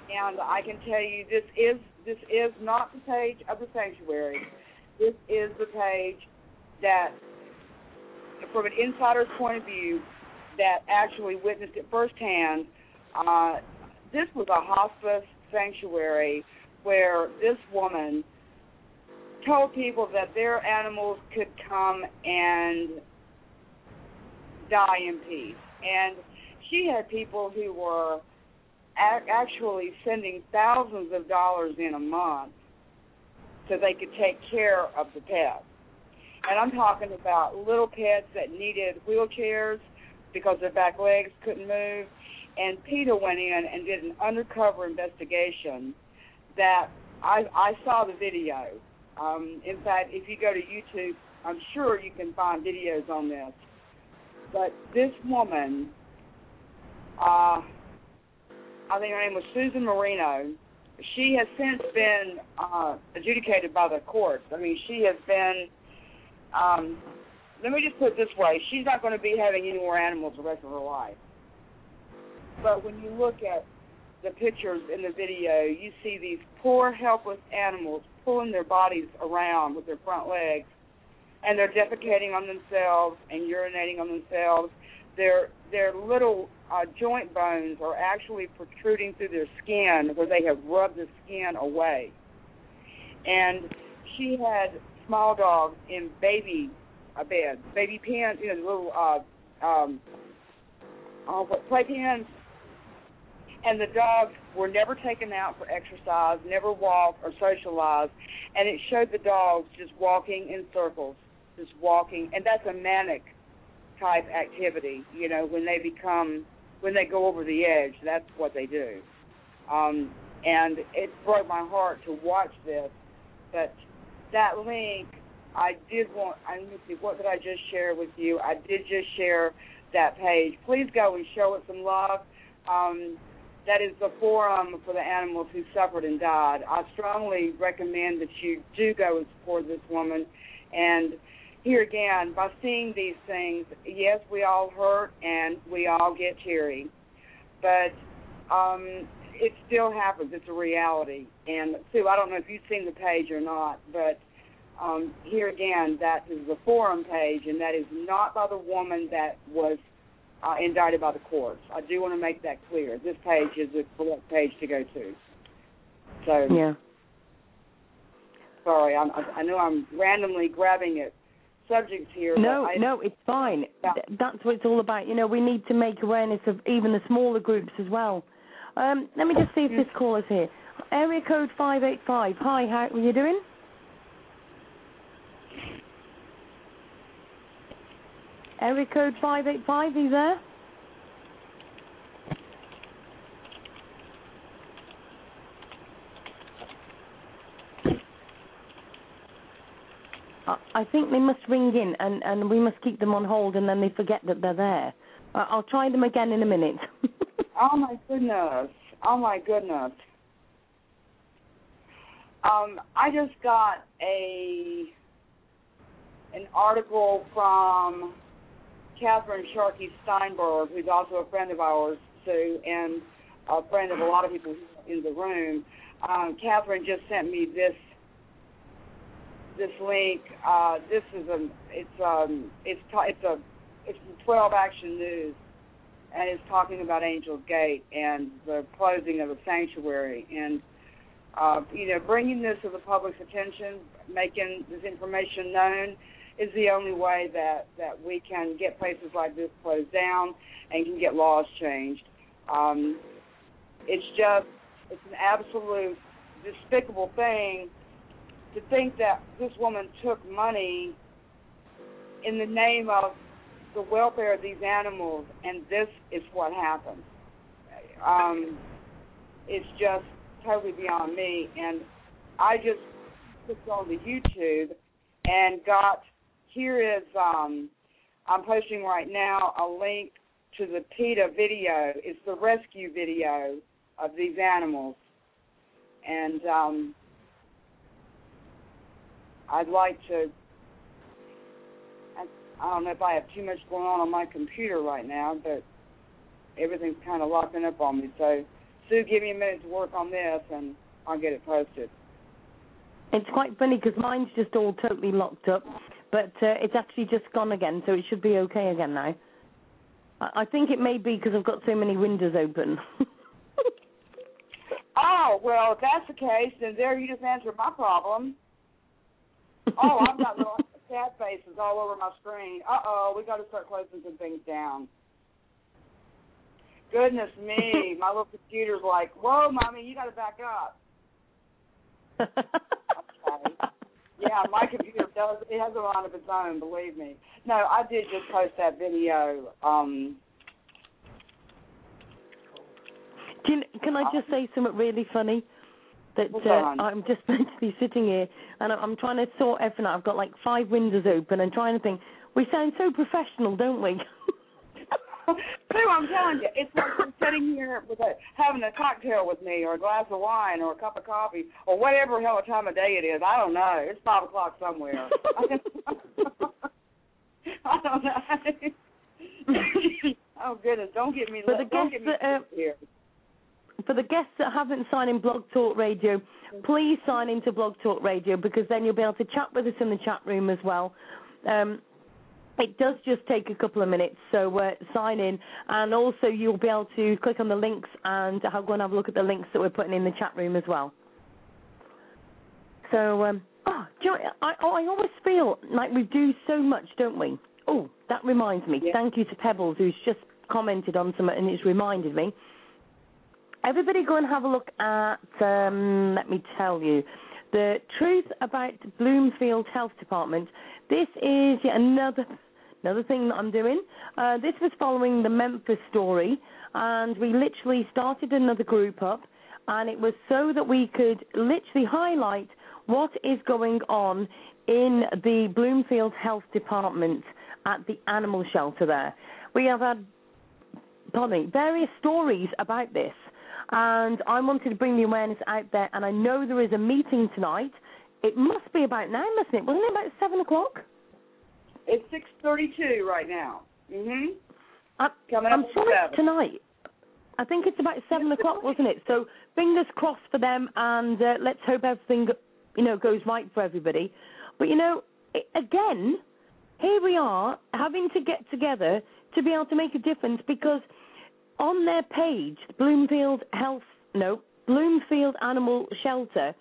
and I can tell you this is this is not the page of the sanctuary. This is the page that, from an insider's point of view, that actually witnessed it firsthand. Uh, this was a hospice sanctuary where this woman told people that their animals could come and die in peace. And she had people who were actually sending thousands of dollars in a month so they could take care of the pets. And I'm talking about little pets that needed wheelchairs because their back legs couldn't move. And PETA went in and did an undercover investigation that I, I saw the video. Um, in fact, if you go to YouTube, I'm sure you can find videos on this. But this woman, uh, I think her name was Susan Marino. She has since been uh, adjudicated by the courts. I mean, she has been. Um, let me just put it this way: she's not going to be having any more animals the rest of her life. But when you look at the pictures in the video, you see these poor, helpless animals pulling their bodies around with their front legs, and they're defecating on themselves and urinating on themselves. Their their little uh, joint bones are actually protruding through their skin where they have rubbed the skin away. And she had small dogs in baby uh, beds, baby pens, you know, little uh, um, uh, play pens. And the dogs were never taken out for exercise, never walked or socialized, and it showed the dogs just walking in circles, just walking, and that's a manic type activity. You know, when they become when they go over the edge, that's what they do. Um, and it broke my heart to watch this. But that link, I did want. I let me see. What did I just share with you? I did just share that page. Please go and show it some love. Um, that is the forum for the animals who suffered and died. I strongly recommend that you do go and support this woman. And here again, by seeing these things, yes, we all hurt and we all get teary, but um, it still happens. It's a reality. And Sue, I don't know if you've seen the page or not, but um, here again, that is the forum page, and that is not by the woman that was uh, indicted by the courts. I do want to make that clear. This page is the correct page to go to. So yeah. Sorry, I'm, I know I'm randomly grabbing it subjects here. No, I, no, it's fine. Yeah. That's what it's all about. You know, we need to make awareness of even the smaller groups as well. Um, let me just see if this caller's here. Area code 585. Hi, how are you doing? Area code 585, are you there? I think they must ring in, and and we must keep them on hold, and then they forget that they're there. I'll try them again in a minute. oh my goodness! Oh my goodness! Um, I just got a an article from Catherine Sharkey Steinberg, who's also a friend of ours, Sue, and a friend of a lot of people in the room. Um, Catherine just sent me this this link. Uh, this is a it's um it's it's a it's from 12 Action News, and it's talking about Angels Gate and the closing of the sanctuary and. Uh, you know, bringing this to the public's attention, making this information known, is the only way that that we can get places like this closed down and can get laws changed. Um, it's just it's an absolute despicable thing to think that this woman took money in the name of the welfare of these animals, and this is what happened. Um, it's just totally beyond me, and I just clicked on the YouTube and got here is um, I'm posting right now a link to the PETA video. It's the rescue video of these animals, and um, I'd like to. I, don't know if I have too much going on on my computer right now, but everything's kind of locking up on me. So, Sue, give me a minute to work on this, and I'll get it posted. It's quite funny because mine's just all totally locked up, but uh, it's actually just gone again, so it should be okay again now. I, I think it may be because I've got so many windows open. oh well, if that's the case, then there you just answered my problem. Oh, I've got little sad faces all over my screen. Uh oh, we got to start closing some things down. Goodness me, my little computer's like, whoa, mommy, you got to back up. okay. Yeah, my computer does. It has a mind of its own. Believe me. No, I did just post that video. Um, Can, can I just say something really funny? That uh. I'm just meant to be sitting here and I'm trying to sort everything out. I've got like five windows open and trying to think. We sound so professional, don't we? Sue, I'm telling you, it's like I'm sitting here with a having a cocktail with me, or a glass of wine, or a cup of coffee, or whatever hell time of day it is. I don't know. It's five o'clock somewhere. I don't know. oh goodness! Don't get me. But the guests that, uh, here. For the guests that haven't signed in Blog Talk Radio, please sign into Blog Talk Radio because then you'll be able to chat with us in the chat room as well. Um, it does just take a couple of minutes, so uh, sign in, and also you'll be able to click on the links and I'll go and have a look at the links that we're putting in the chat room as well. So, um, oh, do you know, I, oh, I always feel like we do so much, don't we? Oh, that reminds me. Yeah. Thank you to Pebbles, who's just commented on something and it's reminded me. Everybody go and have a look at, um, let me tell you, the truth about Bloomfield Health Department. This is yet another another thing that I'm doing. Uh, this was following the Memphis story, and we literally started another group up, and it was so that we could literally highlight what is going on in the Bloomfield Health Department at the animal shelter there. We have had pardon me, various stories about this, and I wanted to bring the awareness out there. And I know there is a meeting tonight. It must be about now, mustn't it? Wasn't it about seven o'clock? It's six thirty-two right now. Mhm. Coming I'm up sure it's seven. tonight. I think it's about seven o'clock, wasn't it? So fingers crossed for them, and uh, let's hope everything, you know, goes right for everybody. But you know, i again, here we are having to get together to be able to make a difference because on their page, Bloomfield Health, no, Bloomfield Animal Shelter,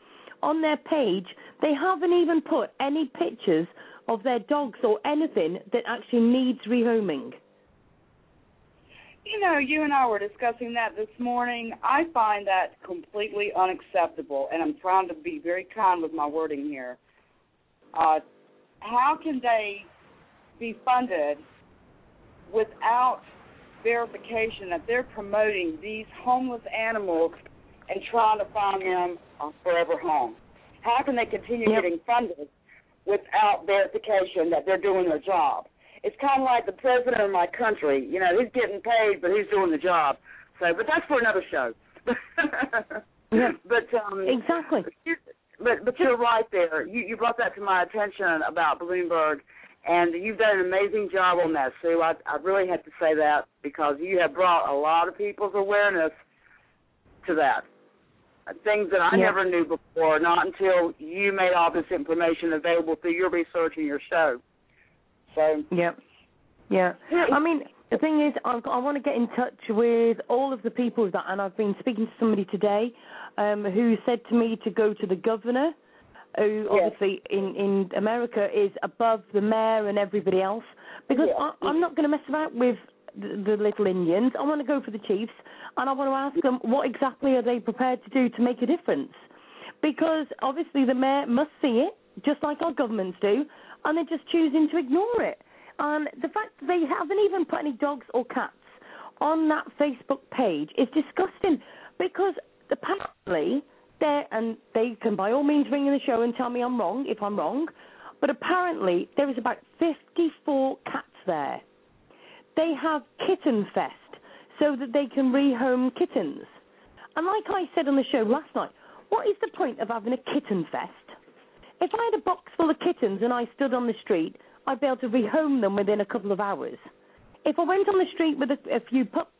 on their page, they haven't even put any pictures of their dogs or anything that actually needs rehoming. You know, you and I were discussing that this morning. I find that completely unacceptable, and I'm trying to be very kind with my wording here. Uh, how can they be funded without verification that they're promoting these homeless animals and trying to find them a forever home? How can they continue Yep. getting funded without verification that they're doing their job? It's kind of like the president of my country. You know, he's getting paid, but he's doing the job. So, but that's for another show. Yeah. But um, Exactly. but but you're right there. You you brought that to my attention about Bloomfield, and you've done an amazing job on that, Sue. I I really have to say that because you have brought a lot of people's awareness to that. Uh, Things that I Yeah. never knew before, not until you made all this information available through your research and your show. So Yeah. Yeah. I mean, the thing is, I've, I want to get in touch with all of the people that, and I've been speaking to somebody today um, who said to me to go to the governor who obviously in in America is above the mayor and everybody else. Because Yeah. I, I'm not going to mess about with the, the little Indians. I want to go for the chiefs, and I want to ask them what exactly are they prepared to do to make a difference. Because obviously the mayor must see it, just like our governments do, and they're just choosing to ignore it. And the fact that they haven't even put any dogs or cats on that Facebook page is disgusting because apparently they and they can by all means ring in the show and tell me I'm wrong if I'm wrong, but apparently there is about 54 cats there. They have Kitten Fest so that they can rehome kittens. And like I said on the show last night, what is the point of having a kitten fest? If I had a box full of kittens and I stood on the street, I'd be able to rehome them within a couple of hours. If I went on the street with a, a few pups,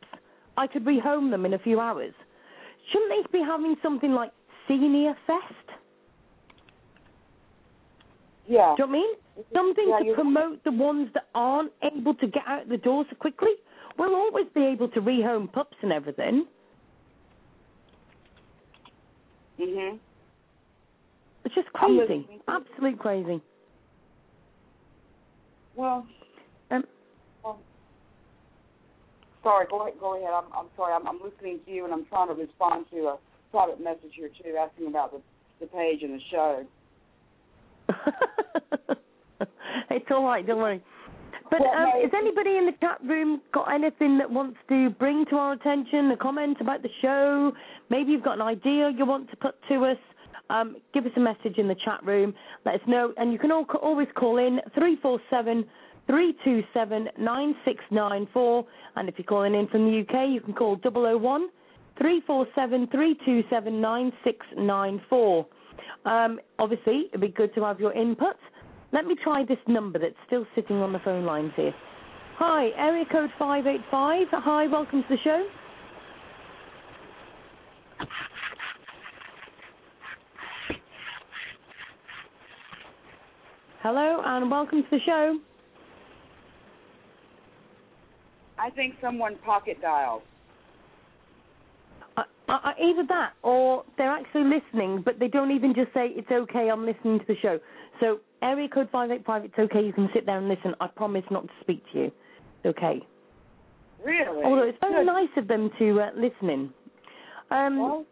I could rehome them in a few hours. Shouldn't they be having something like Senior Fest? Yeah. Do you know what I mean? Something Yeah, to promote the ones that aren't able to get out the door so quickly. We'll always be able to rehome pups and everything. Mhm. It's just crazy. listening. Absolute crazy. Well, Um, sorry. Go ahead. Go ahead. I'm I'm sorry. I'm I'm listening to you and I'm trying to respond to a private message here too, asking about the the page and the show. it's all right, don't worry. But Well, um, no, has anybody in the chat room got anything that wants to bring to our attention, a comment about the show? Maybe you've got an idea you want to put to us. Um, give us a message in the chat room. Let us know. And you can all, always call in 347 327 9694. And if you're calling in from the UK, you can call 001 347 Um, obviously, it'd be good to have your input. Let me try this number that's still sitting on the phone lines here. Hi, area code 585. Hi, welcome to the show. Hello, and welcome to the show. I think someone pocket dialed. Uh, uh, either that, or they're actually listening, but they don't even just say it's okay. I'm listening to the show. So area code five eight five. It's okay. You can sit there and listen. I promise not to speak to you. It's okay. Really? Although it's very Good. nice of them to uh, listen in. Um, Well,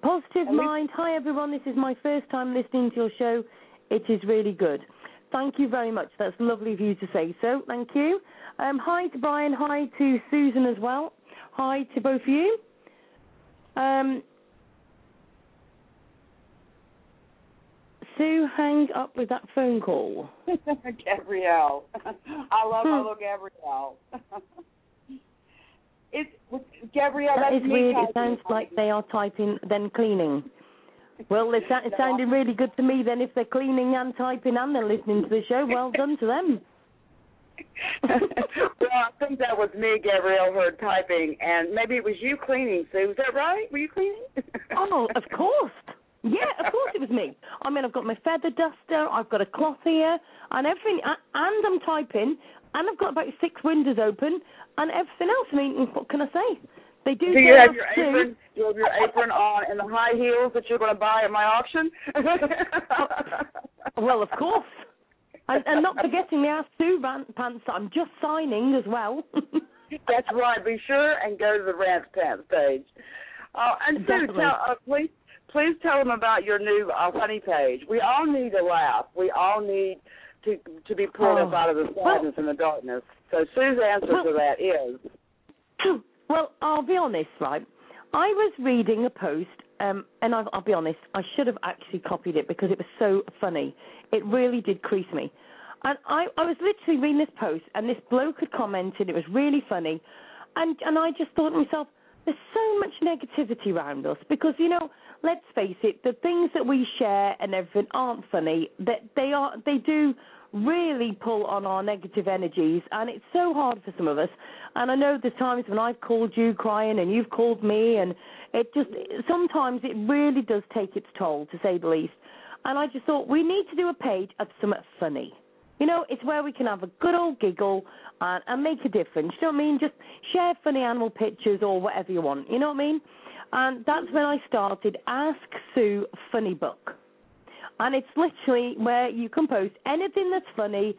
Positive Mind. Hi everyone. This is my first time listening to your show. It is really good. Thank you very much. That's lovely of you to say so. Thank you. Um, hi to Brian. Hi to Susan as well. Hi to both of you. Um, Sue, hang up with that phone call. Gabrielle. I love my Hmm. little Gabrielle. it's Gabrielle. That is weird. It sounds like they are typing then cleaning. Well, it, it sounded really good to me then if they're cleaning and typing and they're listening to the show. Well done to them. well, I think that was me, Gabrielle, heard typing, and maybe it was you cleaning, Sue. Was that right? Were you cleaning? Oh, of course. Yeah, of course it was me. I mean, I've got my feather duster, I've got a cloth here, and everything, and I'm typing, and I've got about six windows open, and everything else. I mean, what can I say? They do. Do you have your apron? Do you have your apron on and the high heels that you're going to buy at my auction? Well, of course. And, and not forgetting the two rant pants that I'm just signing as well. That's right. Be sure and go to the Rants Pants page. Uh, and Sue, tell, uh, please, please tell them about your new uh, funny page. We all need a laugh. We all need to to be pulled up Oh. out of the Well- and the darkness. So Sue's answer Well- to that is, well, I'll be honest, right? I was reading a post, um, and I'll, I'll be honest, I should have actually copied it because it was so funny. It really did crease me. And I, I was literally reading this post, and this bloke had commented. It was really funny, and and I just thought to myself, there's so much negativity around us because you know, let's face it, the things that we share and everything aren't funny. That they are, they do really pull on our negative energies, and it's so hard for some of us. And I know there's times when I've called you crying, and you've called me, and it just sometimes it really does take its toll, to say the least. And I just thought we need to do a page of something funny. You know, it's where we can have a good old giggle and, and make a difference. You know what I mean? Just share funny animal pictures or whatever you want. You know what I mean? And that's when I started Ask Sue Funny Book. and it's literally where you can post anything that's funny.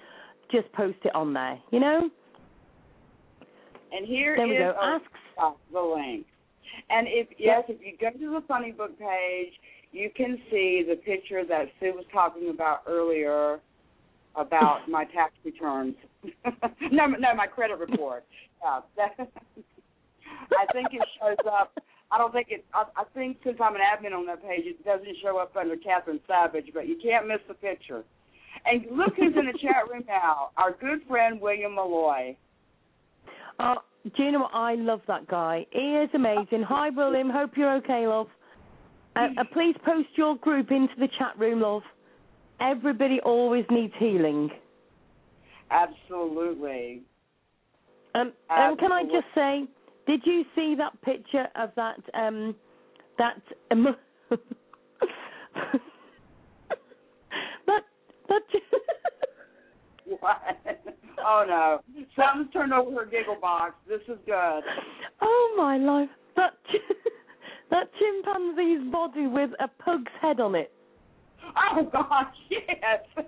Just post it on there. You know. And here There we is go. Ask. the link. And if yes, if you go to the funny book page, you can see the picture that Sue was talking about earlier about my tax returns. no, no, my credit report. Yeah, that, I think it shows up. I don't think it. I, I think since I'm an admin on that page, it doesn't show up under Catherine Savage, but you can't miss the picture. And look who's in the chat room now. Our good friend William Malloy. Uh, do you know what? I love that guy. He is amazing. Hi, William. Hope you're okay, love. Uh, uh, please post your group into the chat room, love. Everybody always needs healing. Absolutely. Um, um, can I just say, did you see that picture of that um, that um, that that? What? Oh no. Something's turned over her giggle box. This is good. oh my life! That that chimpanzee's body with a pug's head on it. Oh gosh, yes.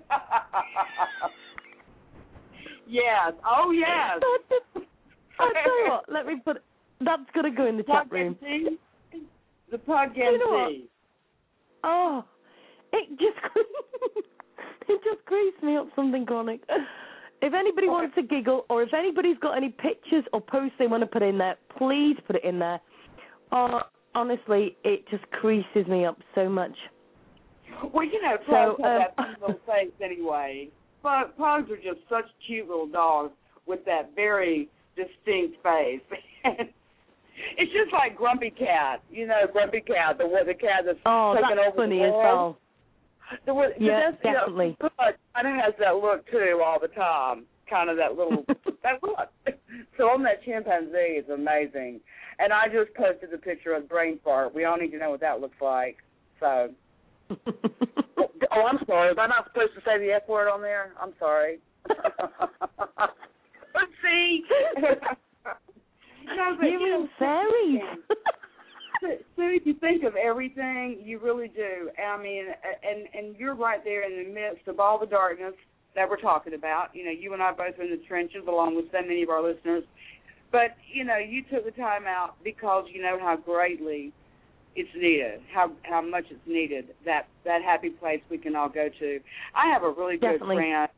yes. Oh yes. I tell you what, let me put. That's gonna go in the chat Pug room. and tea. The pug and You know what? Oh, it just it just greased me up something chronic. If anybody Okay. wants to giggle, or if anybody's got any pictures or posts they want to put in there, please put it in there. Oh, honestly, it just creases me up so much. Well, you know, So, pugs have um, that little face anyway. Pug, pugs are just such cute little dogs with that very distinct face. it's just like Grumpy Cat, you know, Grumpy Cat, the the cat that's Oh, taking that's over funny the as world. well. The, but Yeah, that's, you know, definitely. Kind of has that look too all the time, kind of that little that look. So on that chimpanzee is amazing, and I just posted the picture of brain fart. We all need to know what that looks like. So. Oh, I'm sorry. Was I not supposed to say the F word on there? I'm sorry. See? no, but you you know, fairies? Sue, you think of everything, you really do. I mean, and and you're right there in the midst of all the darkness that we're talking about. You know, you and I both are in the trenches, along with so many of our listeners. But you know, you took the time out because you know how greatly it's needed, how how much it's needed. That that happy place we can all go to. I have a really good Definitely. friend,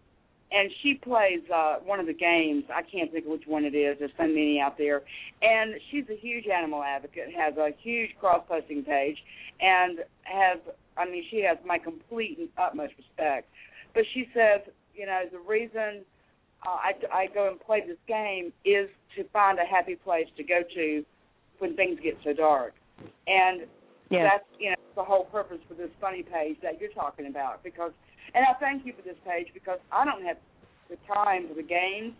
and she plays uh one of the games. I can't think of which one it is. There's so many out there, and she's a huge animal advocate. Has a huge cross posting page, and has I mean she has my complete and utmost respect. But she says, you know, the reason uh, I I go and play this game is to find a happy place to go to when things get so dark, and yeah. that's you know the whole purpose for this funny page that you're talking about because and I thank you for this page because I don't have the time for the games,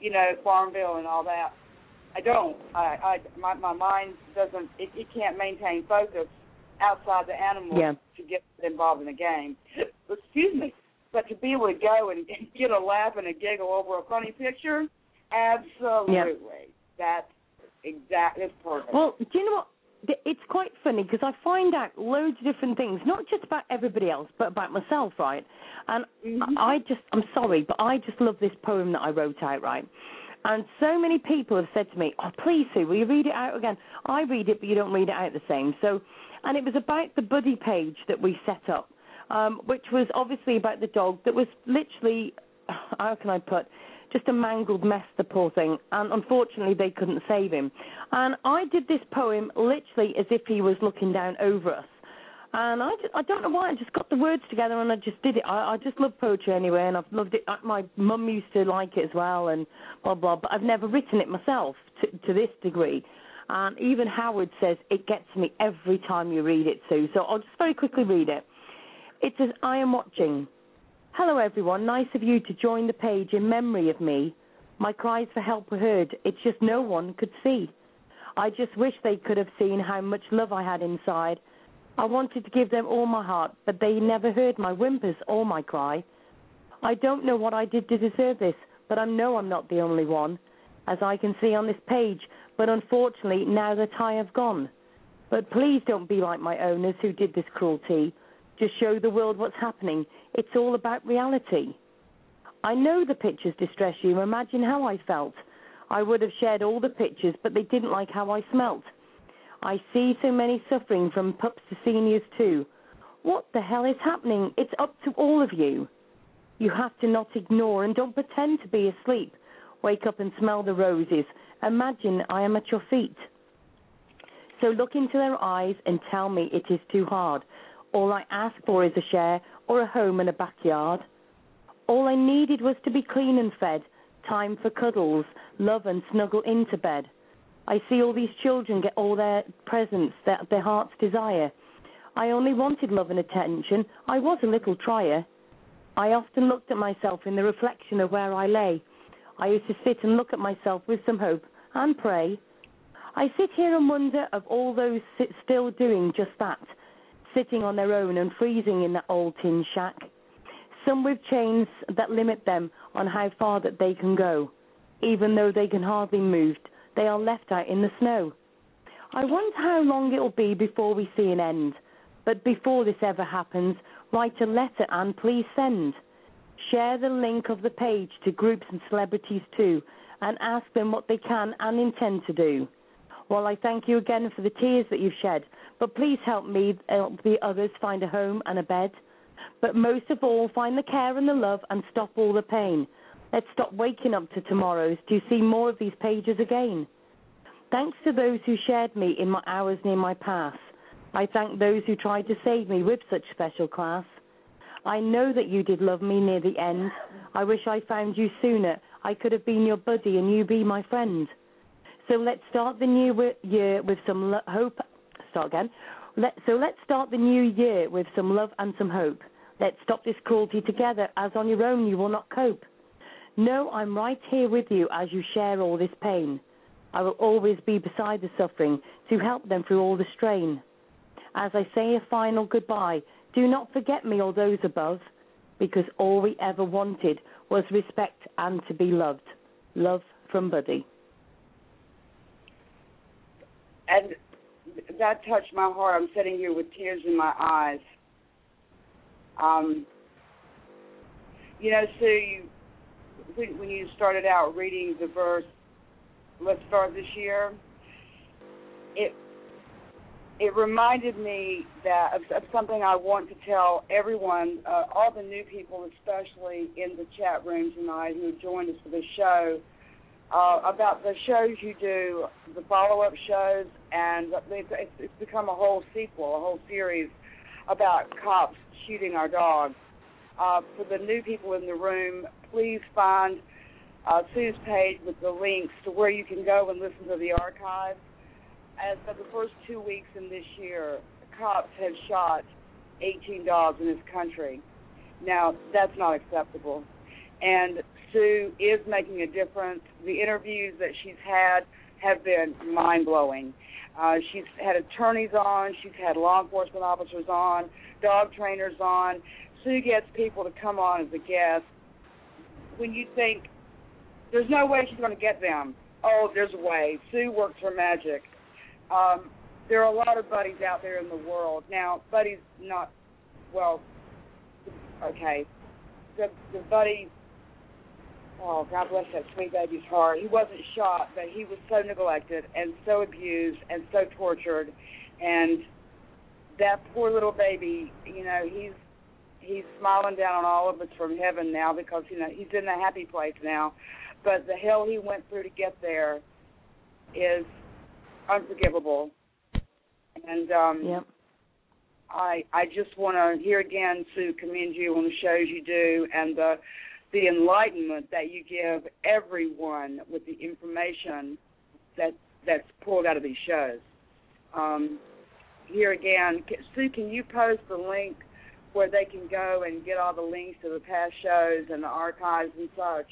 you know, Farmville and all that. I don't. I, I my my mind doesn't it, it can't maintain focus outside the animal Yeah. to get involved in a game. Excuse me. But to be able to go and, get a laugh and a giggle over a funny picture, absolutely. Yeah. That's exact that's perfect. Well, do you know what? It's quite funny because I find out loads of different things, not just about everybody else, but about myself, right? And Mhm. I I just, I'm sorry, but I just love this poem that I wrote out, right? And so many people have said to me, "Oh, please, Sue, will you read it out again?" I read it, but you don't read it out the same. So, and it was about the buddy page that we set up, um, which was obviously about the dog that was literally, how can I put, just a mangled mess, the poor thing. And unfortunately, they couldn't save him. And I did this poem literally as if he was looking down over us. And I, just, I don't know why, I just got the words together and I just did it. I, I just love poetry anyway, and I've loved it. Uh, My mum used to like it as well, and blah, blah, but I've never written it myself to, to this degree. And even Howard says it gets me every time you read it, Sue. So I'll just very quickly read it. It says, I am watching. Hello, everyone. Nice of you to join the page in memory of me. My cries for help were heard. It's just no one could see. I just wish they could have seen how much love I had inside. I wanted to give them all my heart, but they never heard my whimpers or my cry. I don't know what I did to deserve this, but I know I'm not the only one, as I can see on this page. But unfortunately, now that I have gone. But please don't be like my owners who did this cruelty. Just show the world what's happening. It's all about reality. I know the pictures distress you. Imagine how I felt. I would have shared all the pictures, but they didn't like how I smelt. I see so many suffering from pups to seniors too. What the hell is happening? It's up to all of you. You have to not ignore and don't pretend to be asleep. Wake up and smell the roses. Imagine I am at your feet. So look into their eyes and tell me it is too hard. All I ask for is a share or a home and a backyard. All I needed was to be clean and fed, time for cuddles, love and snuggle into bed. I see all these children get all their presents that their hearts desire. I only wanted love and attention. I was a little trier. I often looked at myself in the reflection of where I lay. I used to sit and look at myself with some hope and pray. I sit here and wonder of all those still doing just that, sitting on their own and freezing in that old tin shack. Some with chains that limit them on how far that they can go. Even though they can hardly move, they are left out in the snow. I wonder how long it will be before we see an end. But before this ever happens, write a letter and please send. Share the link of the page to groups and celebrities too, and ask them what they can and intend to do. Well, I thank you again for the tears that you've shed, but please help me help the others find a home and a bed. But most of all, find the care and the love and stop all the pain. Let's stop waking up to tomorrows to see more of these pages again. Thanks to those who shared me in my hours near my path. I thank those who tried to save me with such special class. I know that you did love me near the end. I wish I found you sooner. I could have been your buddy and you be my friend. So let's start the new year with some lo- hope. Start again. Let, so let's start the new year with some love and some hope. Let's stop this cruelty together, as on your own you will not cope. No, I'm right here with you as you share all this pain. I will always be beside the suffering to help them through all the strain. As I say a final goodbye, do not forget me or those above, because all we ever wanted was respect and to be loved. Love from Buddy. And that touched my heart. I'm sitting here with tears in my eyes. Um, you know, Sue, you, when you started out reading the verse, let's start this year, it it reminded me that of, of something I want to tell everyone, uh, all the new people, especially in the chat room tonight who joined us for the show, uh, about the shows you do, the follow-up shows, and it's, become a whole sequel, a whole series about cops shooting our dogs. Uh, for the new people in the room, please find uh, Sue's page with the links to where you can go and listen to the archives as of the first two weeks in this year, cops have shot 18 dogs in this country. Now, that's not acceptable. And Sue is making a difference. The interviews that she's had have been mind blowing. Uh, she's had attorneys on, she's had law enforcement officers on, dog trainers on. Sue gets people to come on as a guest. When you think there's no way she's going to get them, oh, there's a way. Sue works her magic. Um, there are a lot of buddies out there in the world. Now, Buddy's not, well, okay. The, the Buddy, oh, God bless that sweet baby's heart. He wasn't shot, but he was so neglected and so abused and so tortured. And that poor little baby, you know, he's he's smiling down on all of us from heaven now because you know he's in a happy place now. But the hell he went through to get there is unforgivable. And um, yep. I I just want to here again, Sue, commend you on the shows you do and the the enlightenment that you give everyone with the information that that's pulled out of these shows. Um, here again, Sue, can you post the link where they can go and get all the links to the past shows and the archives and such?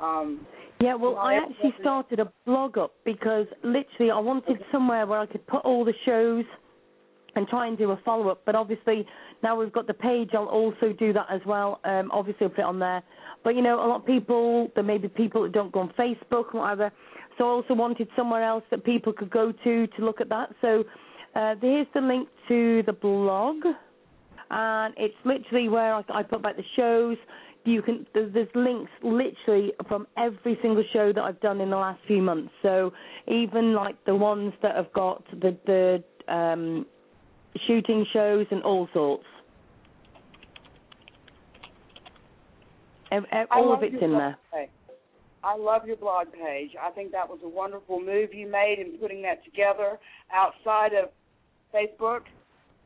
Um, yeah, well, I actually started a blog up because literally I wanted somewhere where I could put all the shows and try and do a follow up. But obviously now we've got the page, I'll also do that as well. Um, obviously I'll put it on there. But you know, a lot of people, there may be people that don't go on Facebook or whatever. So I also wanted somewhere else that people could go to to look at that. So uh, here's the link to the blog. and it's literally where I, I put about the shows. You can there's, there's links literally from every single show that I've done in the last few months. So even like the ones that have got the the um, shooting shows and all sorts. Ev- ev- I all of it's in there. page. I love your blog page. I think that was a wonderful move you made in putting that together outside of Facebook,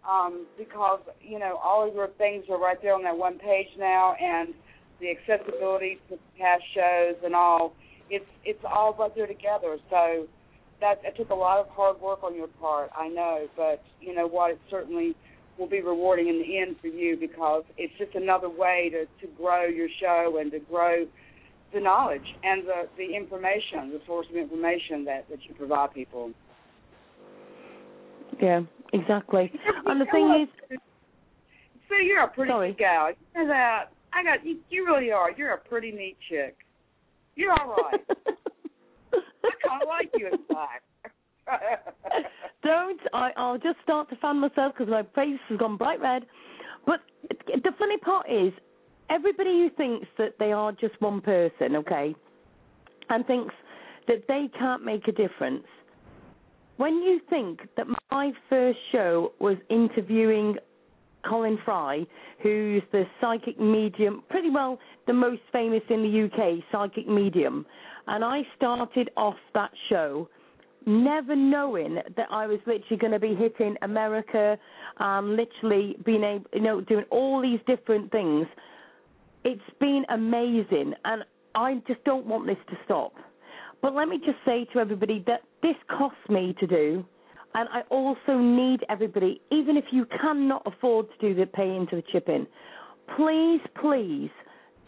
um, because you know all of your things are right there on that one page now, and the accessibility to past shows and all. It's it's all right there together. So that it took a lot of hard work on your part, I know, but you know what? It certainly will be rewarding in the end for you because it's just another way to to grow your show and to grow the knowledge and the the information, the source of information that that you provide people. Yeah, exactly. And the thing is, so you're a pretty Sorry. gal. You know that I got you. You really are. You're a pretty neat chick. You're all right. I of like you, in fact. Don't. I, I'll just start to fan myself because my face has gone bright red. But the funny part is, everybody who thinks that they are just one person, okay, and thinks that they can't make a difference. When you think that my first show was interviewing Colin Fry, who's the psychic medium, pretty well the most famous in the UK psychic medium, and I started off that show never knowing that I was literally going to be hitting America, um, literally being able, you know, doing all these different things. It's been amazing, and I just don't want this to stop. But let me just say to everybody that this costs me to do, and I also need everybody, even if you cannot afford to do the pay into the chip in, please, please,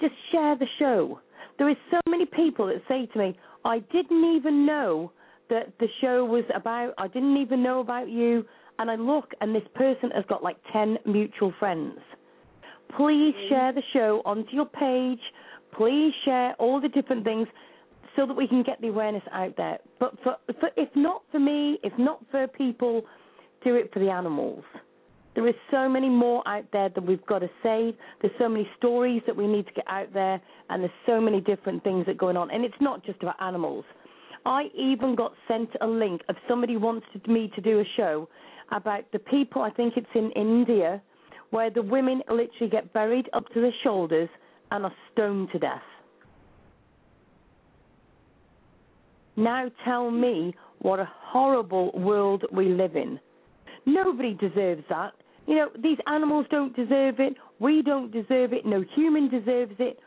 just share the show. There is so many people that say to me, I didn't even know that the show was about, I didn't even know about you, and I look and this person has got like 10 mutual friends. Please mm. share the show onto your page. Please share all the different things so that we can get the awareness out there. But for, for if not for me, if not for people, do it for the animals. There is so many more out there that we've got to save. There's so many stories that we need to get out there, and there's so many different things that are going on. And it's not just about animals. I even got sent a link of somebody wanted me to do a show about the people. I think it's in India, where the women literally get buried up to their shoulders and are stoned to death. Now tell me what a horrible world we live in. Nobody deserves that. You know, these animals don't deserve it. We don't deserve it. No human deserves it.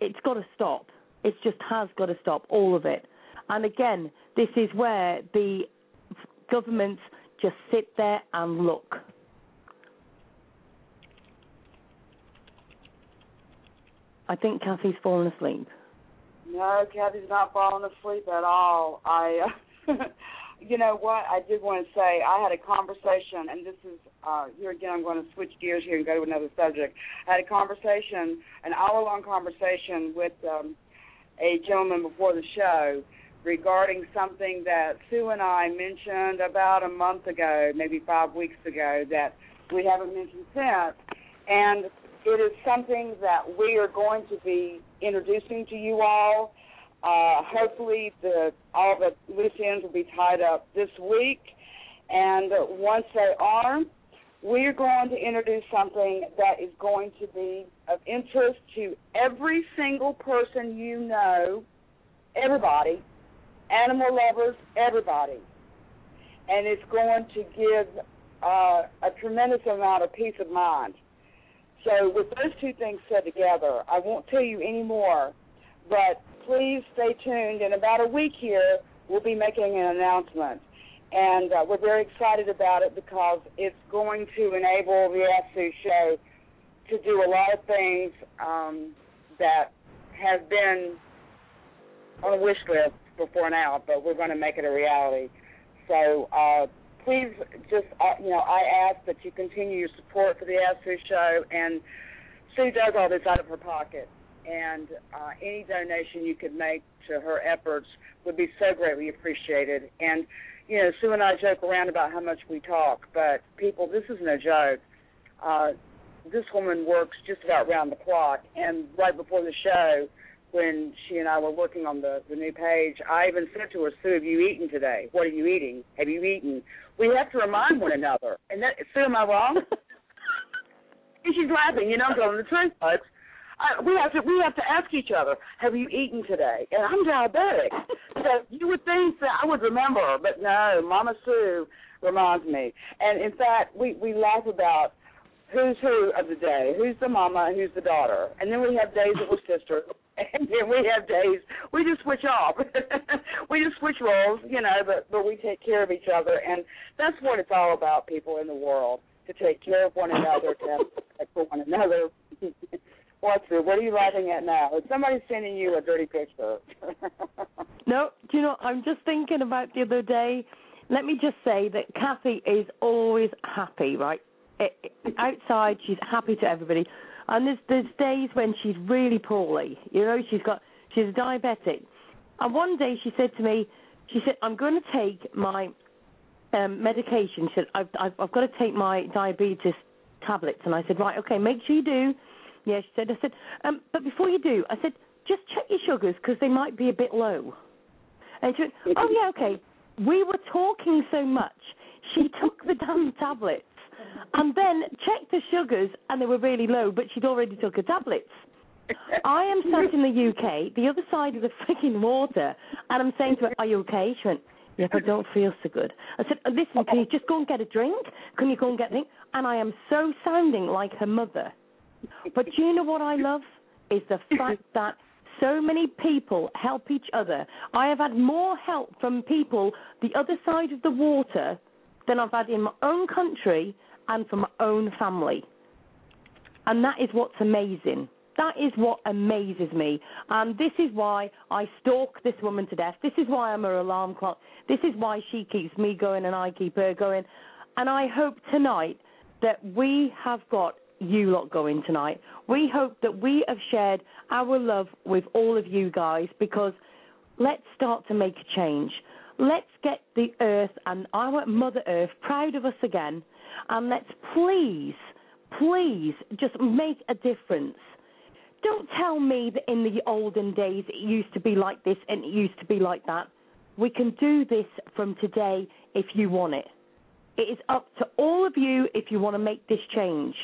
It's got to stop. It just has got to stop, all of it. And again, this is where the governments just sit there and look. I think Cathy's fallen asleep. No, Cathy's not falling asleep at all. I, you know what? I did want to say I had a conversation, and this is uh, here again. I'm going to switch gears here and go to another subject. I had a conversation, an hour-long conversation with um, a gentleman before the show regarding something that Sue and I mentioned about a month ago, maybe five weeks ago, that we haven't mentioned since, and it is something that we are going to be introducing to you all. Uh, hopefully, the all the loose ends will be tied up this week, and once they are, we're going to introduce something that is going to be of interest to every single person you know, everybody, animal lovers, everybody, and it's going to give uh, a tremendous amount of peace of mind. So, with those two things said together, I won't tell you any more, but please stay tuned. In about a week here, we'll be making an announcement. And uh, we're very excited about it because it's going to enable the Ask Sue show to do a lot of things um, that have been on a wish list before now, but we're going to make it a reality. So, uh, please just uh, you know I ask that you continue your support for the Ask Sue show, and Sue does all this out of her pocket, and uh, any donation you could make to her efforts would be so greatly appreciated. And you know, Sue and I joke around about how much we talk, but people, this is no joke. Uh, this woman works just about round the clock. And right before the show, when she and I were working on the the new page, I even said to her, "Sue, have you eaten today? What are you eating? Have you eaten?" We have to remind one another. And that, Sue, am I wrong? and she's laughing. You know, I'm telling the truth, folks. I, we have to we have to ask each other, have you eaten today? And I'm diabetic, so you would think that I would remember, but no, Mama Sue reminds me. And in fact, we we laugh about who's who of the day, who's the mama who's the daughter, and then we have days that we're sisters, and then we have days we just switch off. we just switch roles, you know, but but we take care of each other, and that's what it's all about, people in the world, to take care of one another, to for one another. What's it? What are you laughing at now? Is somebody sending you a dirty picture? no, do you know? I'm just thinking about the other day. Let me just say that Cathy is always happy, right? outside, she's happy to everybody. And there's there's days when she's really poorly. You know, she's got she's diabetic. And one day she said to me, she said, "I'm going to take my um, medication." She said, I've, "I've I've got to take my diabetes tablets." And I said, "Right, okay, make sure you do." Yeah, she said. I said, um, "But before you do, I said, just check your sugars because they might be a bit low." And she went, "Oh yeah, okay." We were talking so much, she took the damn tablets and then checked the sugars and they were really low, but she'd already took her tablets. I am sat in the UK, the other side of the freaking water, and I'm saying to her, "Are you okay?" She went, "Yep, I don't feel so good." I said, "Listen, can you just go and get a drink? Can you go and get a drink?" And I am so sounding like her mother. But you know what I love is the fact that so many people help each other. I have had more help from people the other side of the water than I've had in my own country and from my own family. And that is what's amazing. That is what amazes me. And this is why I stalk this woman to death. This is why I'm her alarm clock. This is why she keeps me going and I keep her going. And I hope tonight that we have got you lot going tonight. We hope that we have shared our love with all of you guys because let's start to make a change. Let's get the earth and our Mother Earth proud of us again and let's please, please just make a difference. Don't tell me that in the olden days it used to be like this and it used to be like that. We can do this from today if you want it. It is up to all of you if you want to make this change.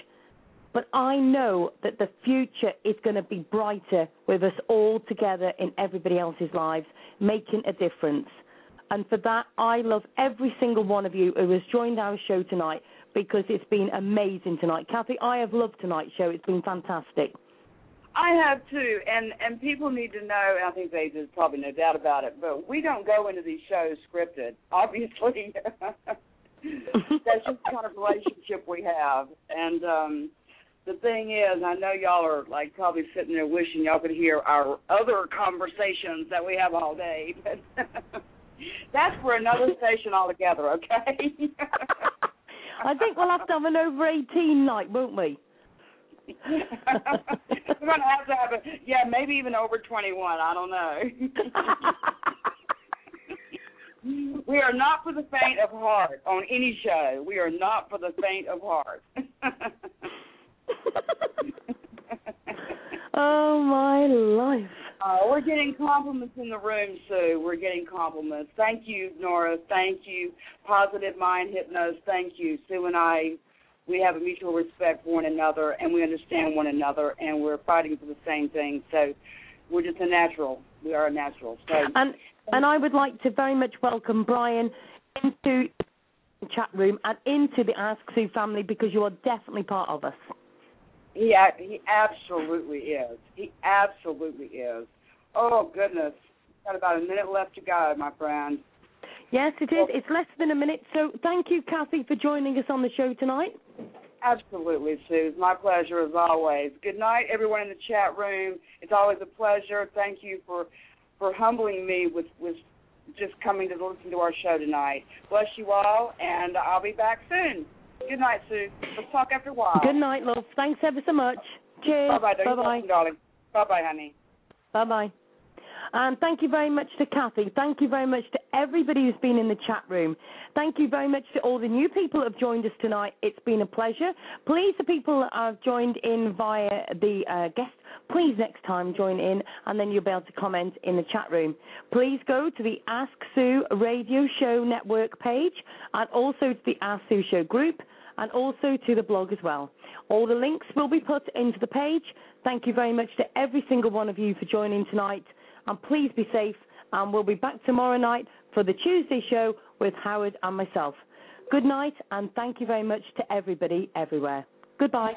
But I know that the future is going to be brighter with us all together in everybody else's lives, making a difference. And for that, I love every single one of you who has joined our show tonight because it's been amazing tonight. Cathy, I have loved tonight's show. It's been fantastic. I have too, and and people need to know. I think they, there's probably no doubt about it, but we don't go into these shows scripted. Obviously, that's just the kind of relationship we have. And um the thing is, I know y'all are like probably sitting there wishing y'all could hear our other conversations that we have all day, but that's for another station altogether. Okay. I think we'll have to have an over 18 night, won't we? We're gonna have to have a yeah, maybe even over 21. I don't know. we are not for the faint of heart on any show. We are not for the faint of heart. oh my life. Uh, we're getting compliments in the room, Sue. We're getting compliments. Thank you, Nora. Thank you, Positive Mind Hypnose. Thank you, Sue and I. We have a mutual respect for one another, and we understand one another, and we're fighting for the same thing. So we're just a natural. We are a natural. So, and and I would like to very much welcome Brian into the chat room and into the Ask Sue family because you are definitely part of us. He he absolutely is. He absolutely is. Oh goodness, got about a minute left to go, my friend. Yes, it is. It's less than a minute. So thank you, Cathy, for joining us on the show tonight. Absolutely, Sue. My pleasure as always. Good night, everyone in the chat room. It's always a pleasure. Thank you for for humbling me with with just coming to listen to our show tonight. Bless you all, and I'll be back soon. Good night, Sue. Let's talk after a while. Good night, love. Thanks ever so much. Cheers. Bye bye, Bye bye, darling. Bye bye, honey. Bye bye. And thank you very much to Cathy. Thank you very much to everybody who's been in the chat room. Thank you very much to all the new people that have joined us tonight. It's been a pleasure. Please, the people that have joined in via the uh, guest, please next time join in and then you'll be able to comment in the chat room. Please go to the Ask Sue Radio Show Network page and also to the Ask Sue Show group and also to the blog as well. All the links will be put into the page. Thank you very much to every single one of you for joining tonight. And please be safe. And we'll be back tomorrow night for the Tuesday show with Howard and myself. Good night, and thank you very much to everybody everywhere. Goodbye.